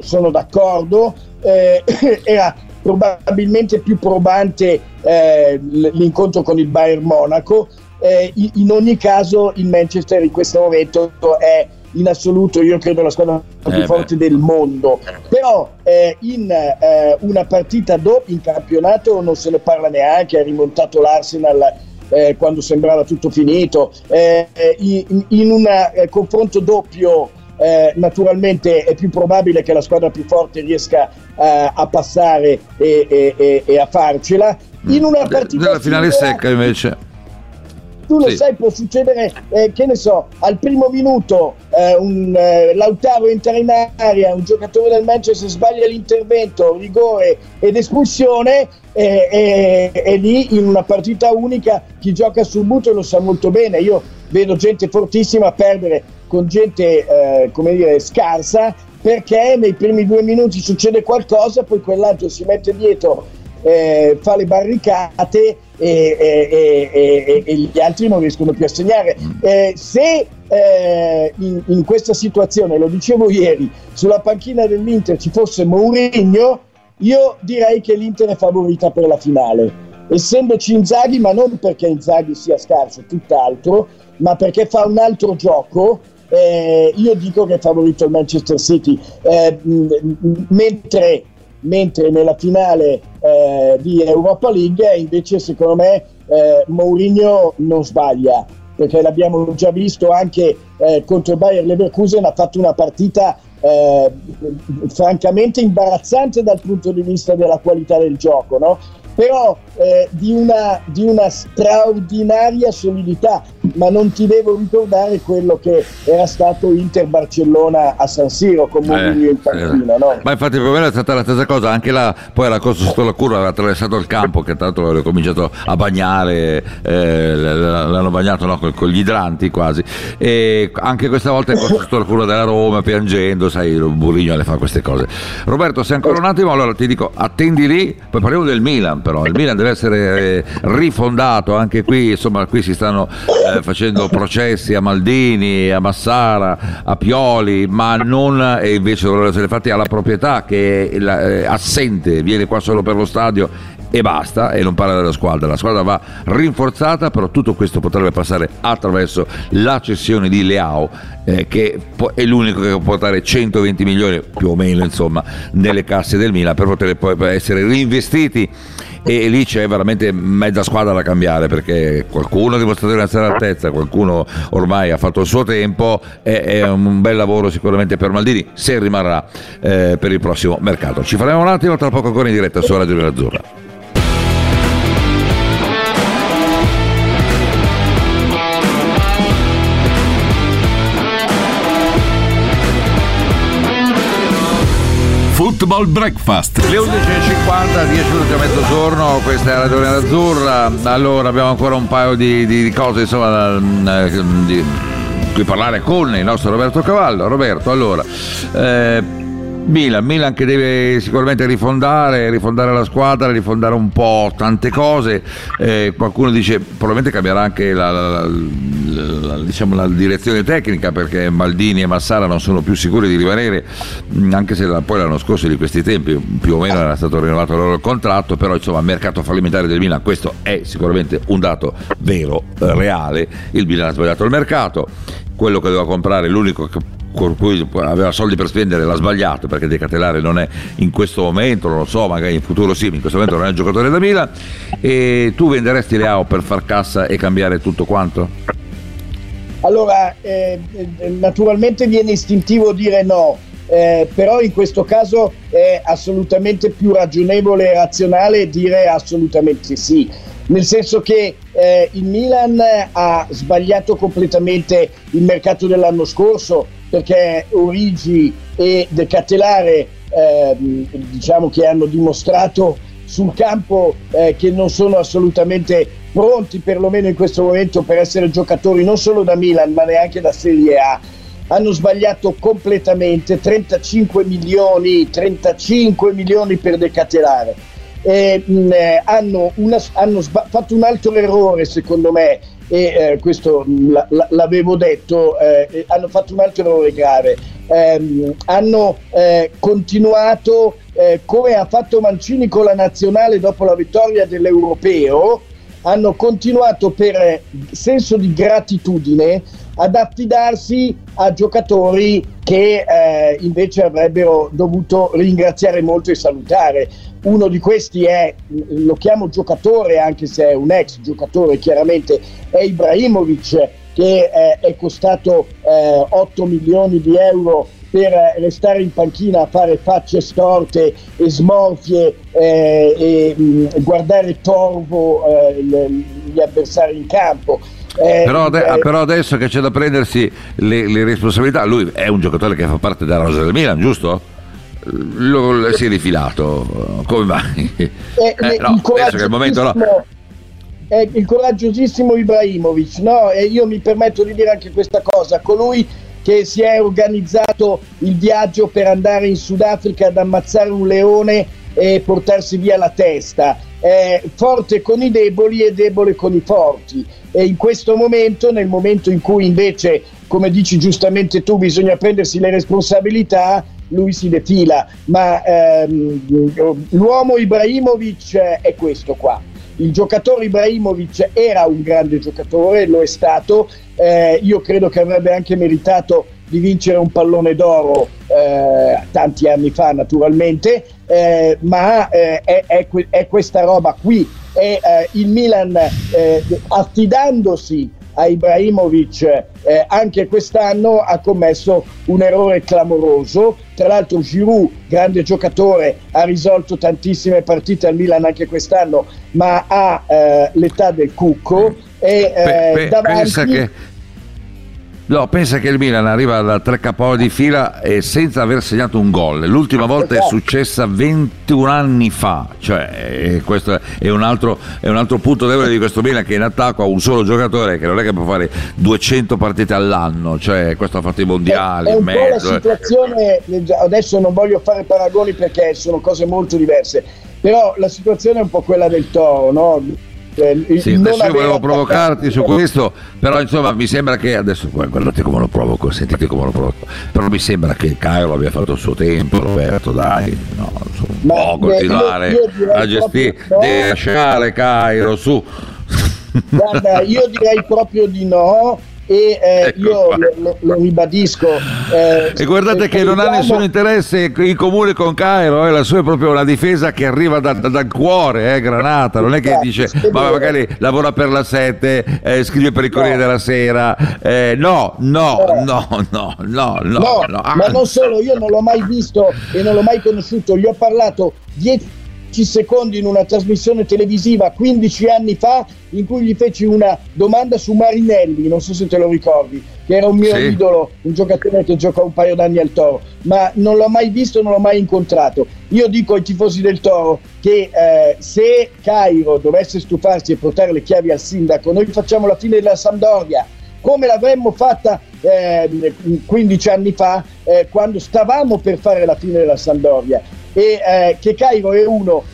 sono d'accordo, eh, era probabilmente più probante eh, l'incontro con il Bayern Monaco, eh, in ogni caso il Manchester in questo momento è in assoluto io credo la squadra più eh forte del mondo. Però eh, in eh, una partita dopo in campionato non se ne parla neanche ha rimontato l'Arsenal quando sembrava tutto finito. In, in un confronto doppio eh, naturalmente è più probabile che la squadra più forte riesca eh, a passare e, e, e, a farcela. In una partita della finale secca invece tu lo sì. sai, può succedere, eh, che ne so, al primo minuto eh, un eh, Lautaro entra in aria, un giocatore del Manchester sbaglia l'intervento, rigore ed espulsione e, e lì in una partita unica chi gioca sul muto lo sa molto bene. Io vedo gente fortissima perdere con gente, eh, come dire, scarsa perché nei primi due minuti succede qualcosa, poi quell'altro si mette dietro, eh, fa le barricate e, e, e, e, gli altri non riescono più a segnare. Mm. Eh, se eh, in, in, questa situazione, lo dicevo ieri, sulla panchina dell'Inter ci fosse Mourinho, io direi che l'Inter è favorita per la finale. Essendoci Inzaghi, ma non perché Inzaghi sia scarso, tutt'altro, ma perché fa un altro gioco. Eh, io dico che è favorito il Manchester City, eh, mentre mentre nella finale eh, di Europa League invece secondo me eh, Mourinho non sbaglia perché l'abbiamo già visto anche eh, contro il Bayer Leverkusen ha fatto una partita eh, francamente imbarazzante dal punto di vista della qualità del gioco no? Però eh, di, una, di, una, straordinaria solidità, ma non ti devo ricordare quello che era stato Inter-Barcellona a San Siro con Mourinho eh, in panchina. Eh. No? Ma infatti il problema è stata la stessa cosa, anche là poi la cosa sotto la curva aveva attraversato il campo, che tra l'altro aveva cominciato a bagnare, eh, l'hanno bagnato no, con, gli idranti quasi, e anche questa volta è sotto la curva della Roma piangendo, sai, Mourinho le fa queste cose. Roberto, se ancora un attimo, allora ti dico, attendi lì, poi parliamo del Milan però, il Milan deve essere eh, rifondato, anche qui insomma qui si stanno eh, facendo processi a Maldini, a Massara, a Pioli, ma non e invece dovrebbero essere fatti alla proprietà che è eh, assente, viene qua solo per lo stadio e basta e non parla della squadra. La squadra va rinforzata, però tutto questo potrebbe passare attraverso la cessione di Leao, eh, che è l'unico che può portare 120 milioni più o meno insomma nelle casse del Milan per poter poi essere reinvestiti e lì c'è veramente mezza squadra da cambiare perché qualcuno ha dimostrato di essere all'altezza, qualcuno ormai ha fatto il suo tempo e è un bel lavoro sicuramente per Maldini se rimarrà eh, per il prossimo mercato. Ci faremo un attimo tra poco ancora in diretta su Radio Azzurra. Football Breakfast. Le 11.50, 10 minuti a mezzogiorno, questa è Radio Azzurra. Allora abbiamo ancora un paio di, di, di cose insomma, eh, di cui parlare con il nostro Roberto Cavallo. Roberto, allora, eh, Milan, Milan che deve sicuramente rifondare, rifondare la squadra, rifondare un po' tante cose. Eh, qualcuno dice probabilmente cambierà anche la, la, la, diciamo, la, direzione tecnica perché Maldini e Massara non sono più sicuri di rimanere, mm, anche se poi l'anno scorso di questi tempi più o meno era stato rinnovato il loro contratto, però insomma mercato fallimentare del Milan, questo è sicuramente un dato vero, reale. Il Milan ha sbagliato il mercato, quello che doveva comprare, l'unico che con cui aveva soldi per spendere l'ha sbagliato perché De Catelare non è in questo momento, non lo so, magari in futuro sì, ma in questo momento non è un giocatore da Milan e tu venderesti Leao per far cassa e cambiare tutto quanto? Allora, eh, naturalmente viene istintivo dire no, eh, però in questo caso è assolutamente più ragionevole e razionale dire assolutamente sì nel senso che eh, il Milan ha sbagliato completamente il mercato dell'anno scorso perché Origi e De Cattelare eh, diciamo che hanno dimostrato sul campo eh, che non sono assolutamente pronti perlomeno in questo momento per essere giocatori non solo da Milan ma neanche da Serie A. Hanno sbagliato completamente 35 milioni 35 milioni per decatelare eh, mh, eh, hanno, una, hanno sba- fatto un altro errore secondo me e eh, questo l- l- l'avevo detto, eh, hanno fatto un altro errore grave, eh, hanno eh, continuato eh, come ha fatto Mancini con la nazionale dopo la vittoria dell'Europeo, hanno continuato per senso di gratitudine ad affidarsi a giocatori che eh, invece avrebbero dovuto ringraziare molto e salutare. Uno di questi è, lo chiamo giocatore anche se è un ex giocatore chiaramente, è Ibrahimovic che eh, è costato eh, 8 milioni di euro per restare in panchina a fare facce storte e smorfie eh, e mh, guardare torvo eh, gli avversari in campo. Eh, però, eh, però, adesso che c'è da prendersi le, le, responsabilità, lui è un giocatore che fa parte della rosa del Milan, giusto? Lo, si è rifilato, come mai? Eh, eh no, adesso che è il momento no. È il coraggiosissimo Ibrahimovic, no? E io mi permetto di dire anche questa cosa, colui che si è organizzato il viaggio per andare in Sudafrica ad ammazzare un leone e portarsi via la testa. È forte con i deboli e debole con i forti. E in questo momento, nel momento in cui invece, come dici giustamente tu, bisogna prendersi le responsabilità, lui si defila. Ma ehm, l'uomo Ibrahimovic è questo qua il giocatore Ibrahimovic era un grande giocatore, lo è stato, eh, io credo che avrebbe anche meritato di vincere un pallone d'oro eh, tanti anni fa naturalmente, eh, ma eh, è, è, è, questa roba qui, è eh, il Milan eh, affidandosi a Ibrahimovic eh, anche quest'anno ha commesso un errore clamoroso. Tra l'altro Giroud, grande giocatore, ha risolto tantissime partite al Milan anche quest'anno, ma ha eh, l'età del cucco e eh, davanti... Pensa che No, pensa che il Milan arriva da tre capolavori di fila e senza aver segnato un gol. L'ultima volta è esatto. successa 21 anni fa, cioè questo è un, altro, è un altro punto debole di questo Milan che in attacco ha un solo giocatore che non è che può fare 200 partite all'anno, cioè questo ha fatto i mondiali. È, è un mezzo, po' la situazione, adesso non voglio fare paragoni perché sono cose molto diverse, però la situazione è un po' quella del Toro, no? Eh, sì, adesso io volevo provocarti su questo, però insomma mi sembra che adesso guardate come lo provoco, sentite come lo provoco, però mi sembra che Cairo abbia fatto il suo tempo, Roberto, dai, no, su, un po' continuare io, io a gestire, no. deve lasciare Cairo su. Guarda, io direi proprio di no e eh, ecco io lo, lo, ribadisco. Eh, e guardate che non ha nessun interesse in comune con Cairo, eh, la sua è proprio una difesa che arriva da, da, dal cuore, eh, Granata, non è che dice ma magari lavora per la 7, eh, scrive per il Corriere no. della Sera, eh, no, no, no, no, no, no, no, ma non solo, io non l'ho mai visto e non l'ho mai conosciuto, gli ho parlato dietro 10 secondi in una trasmissione televisiva 15 anni fa in cui gli feci una domanda su Marinelli, non so se te lo ricordi, che era un mio sì. idolo, un giocatore che giocò un paio d'anni al Toro, ma non l'ho mai visto, non l'ho mai incontrato. Io dico ai tifosi del Toro che eh, se Cairo dovesse stufarsi e portare le chiavi al sindaco, noi facciamo la fine della Sampdoria come l'avremmo fatta eh, 15 anni fa eh, quando stavamo per fare la fine della Sampdoria e eh, che Cairo è uno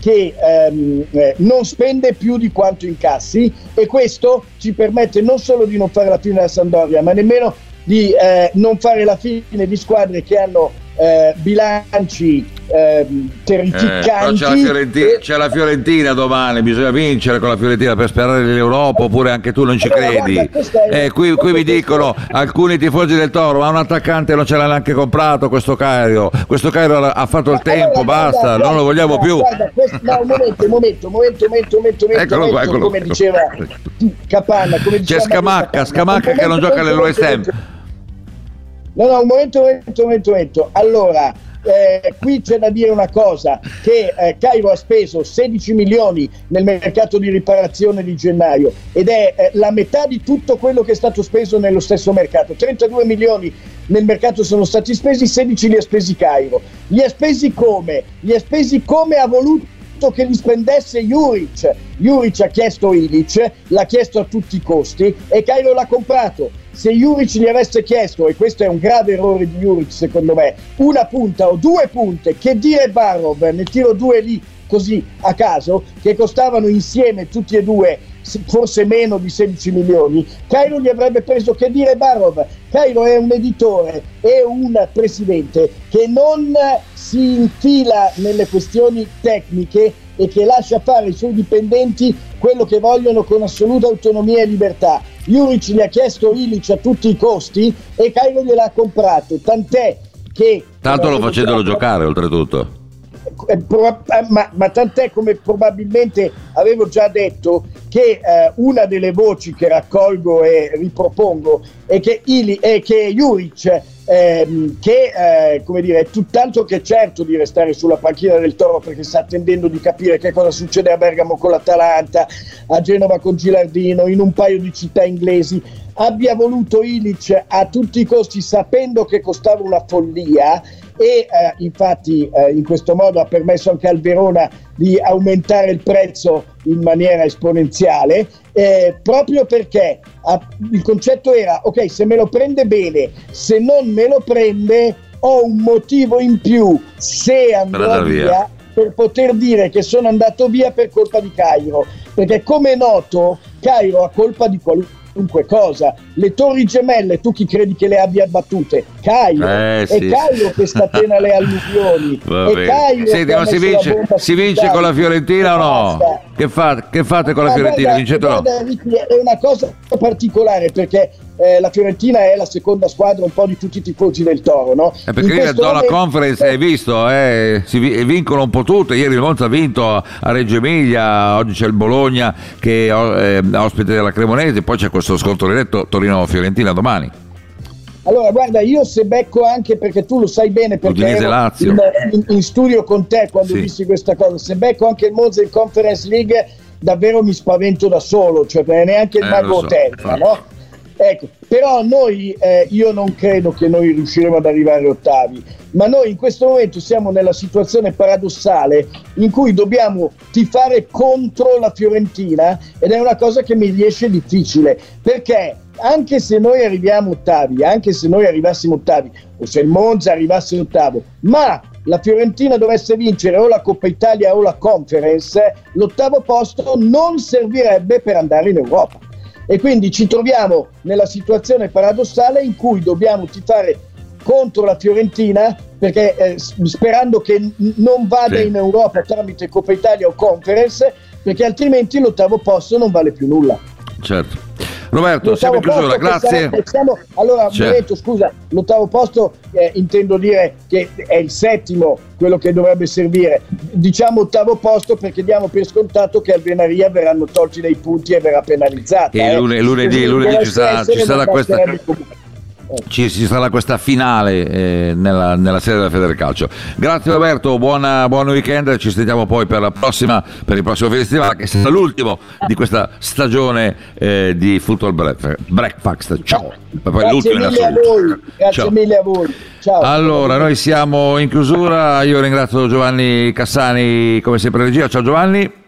che ehm, eh, non spende più di quanto incassi e questo ci permette non solo di non fare la fine della Sampdoria ma nemmeno di eh, non fare la fine di squadre che hanno eh, bilanci eh, terrificanti. c'è, la Fiorentina, e... c'è, la Fiorentina, domani, bisogna vincere con la Fiorentina per sperare l'Europa oppure anche tu non ci credi. Eh, qui, qui mi dicono alcuni tifosi del Toro, ma un attaccante non ce l'ha neanche comprato questo Cairo, questo Cairo ha fatto il tempo, basta, non lo vogliamo più. Guarda, questo, no, un momento, un momento, un momento, momento, momento, eccolo qua, eccolo come diceva Capanna. Come diceva c'è Scamacca, Scamacca che non gioca nell'OSM. No, no, un momento, un momento, un momento. Un momento. Allora, eh, qui c'è da dire una cosa, che eh, Cairo ha speso 16 milioni nel mercato di riparazione di gennaio ed è eh, la metà di tutto quello che è stato speso nello stesso mercato. 32 milioni nel mercato sono stati spesi, 16 li ha spesi Cairo. Li ha spesi come? Li ha spesi come ha voluto che li spendesse Juric. Juric ha chiesto Ilic, l'ha chiesto a tutti i costi e Cairo l'ha comprato se Juric gli avesse chiesto, e questo è un grave errore di Juric secondo me, una punta o due punte, che dire Barov, ne tiro due lì così a caso, che costavano insieme tutti e due forse meno di 16 milioni, Cairo gli avrebbe preso che dire Barov. Cairo è un editore, è un presidente che non si infila nelle questioni tecniche e che lascia fare ai suoi dipendenti quello che vogliono con assoluta autonomia e libertà. Juric gli ha chiesto Ilic a tutti i costi e Cairo gliel'ha comprato, tant'è che... Tanto lo facendolo giocare oltretutto. Eh, ma, ma, tant'è come probabilmente avevo già detto che eh, una delle voci che raccolgo e ripropongo è che, Ili, è che Juric ehm, che eh, come dire, è tutt'altro che certo di restare sulla panchina del Toro perché sta attendendo di capire che cosa succede a Bergamo con l'Atalanta, a Genova con Gilardino, in un paio di città inglesi, abbia voluto Ilic a tutti i costi sapendo che costava una follia e eh, infatti eh, in questo modo ha permesso anche al Verona di aumentare il prezzo in maniera esponenziale eh, proprio perché ah, il concetto era ok se me lo prende bene se non me lo prende ho un motivo in più se andrò via. via per poter dire che sono andato via per colpa di Cairo perché come è noto Cairo ha colpa di qualunque qualunque cosa. Le torri gemelle, tu chi credi che le abbia battute? Caio. Eh, sì. È Caio che scatena le alluvioni. È Caio Senti, ma si vince, si vince con la Fiorentina o no? Che, fa, che, fate con la Fiorentina? Vincete o no? È una cosa particolare perché eh, la Fiorentina è la seconda squadra un po' di tutti i tifosi del Toro, no? Eh perché ieri la momento... conference hai visto, eh, si vincono un po' tutte, ieri il Monza ha vinto a Reggio Emilia, oggi c'è il Bologna che è eh, ospite della Cremonese, poi c'è questo scontro diretto Torino-Fiorentina domani. Allora, guarda, io se becco anche perché tu lo sai bene perché ero in, in, in, studio con te quando sì. dissi questa cosa, se becco anche il Monza in Conference League davvero mi spavento da solo, cioè neanche il eh, mago so, terra, no? Ecco, però noi, eh, io non credo che noi riusciremo ad arrivare ottavi, ma noi in questo momento siamo nella situazione paradossale in cui dobbiamo tifare contro la Fiorentina ed è una cosa che mi riesce difficile, perché anche se noi arriviamo ottavi, anche se noi arrivassimo ottavi, o se il Monza arrivasse ottavo, ma la Fiorentina dovesse vincere o la Coppa Italia o la Conference, l'ottavo posto non servirebbe per andare in Europa e quindi ci troviamo nella situazione paradossale in cui dobbiamo tifare contro la Fiorentina perché eh, sperando che n- non vada sì. in Europa tramite Coppa Italia o Conference perché altrimenti l'ottavo posto non vale più nulla. Certo. Roberto, siamo in chiusura, grazie. Siamo, allora, certo. Detto, scusa, l'ottavo posto eh, intendo dire che è il settimo, quello che dovrebbe servire. Diciamo ottavo posto perché diamo per scontato che al Venaria verranno tolti dei punti e verrà penalizzata. E eh. lunedì, lunedì ci sarà, ci sarà questa... Ci, ci sarà questa finale eh, nella, nella, serie della Federcalcio. Grazie Roberto, buona, buon weekend, ci sentiamo poi per, prossima, per il prossimo festival che sarà l'ultimo di questa stagione eh, di Football Breakfast. Ciao. Poi Grazie mille a voi. Grazie Ciao. mille a voi. Ciao. Allora, noi siamo in chiusura, io ringrazio Giovanni Cassani come sempre regia. Ciao Giovanni.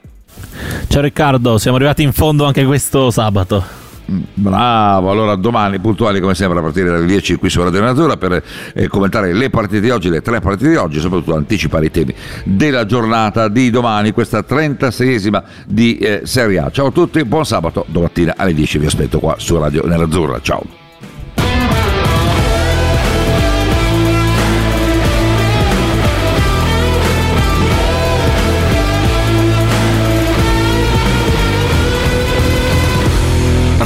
Ciao Riccardo, siamo arrivati in fondo anche questo sabato. Bravo, allora domani puntuali come sempre a partire dalle 10 qui su Radio Natura per eh, commentare le partite di oggi, le tre partite di oggi, soprattutto anticipare i temi della giornata di domani, questa 36esima di eh, Serie A. Ciao a tutti, buon sabato, domattina alle 10 vi aspetto qua su Radio Nerazzurra. Ciao.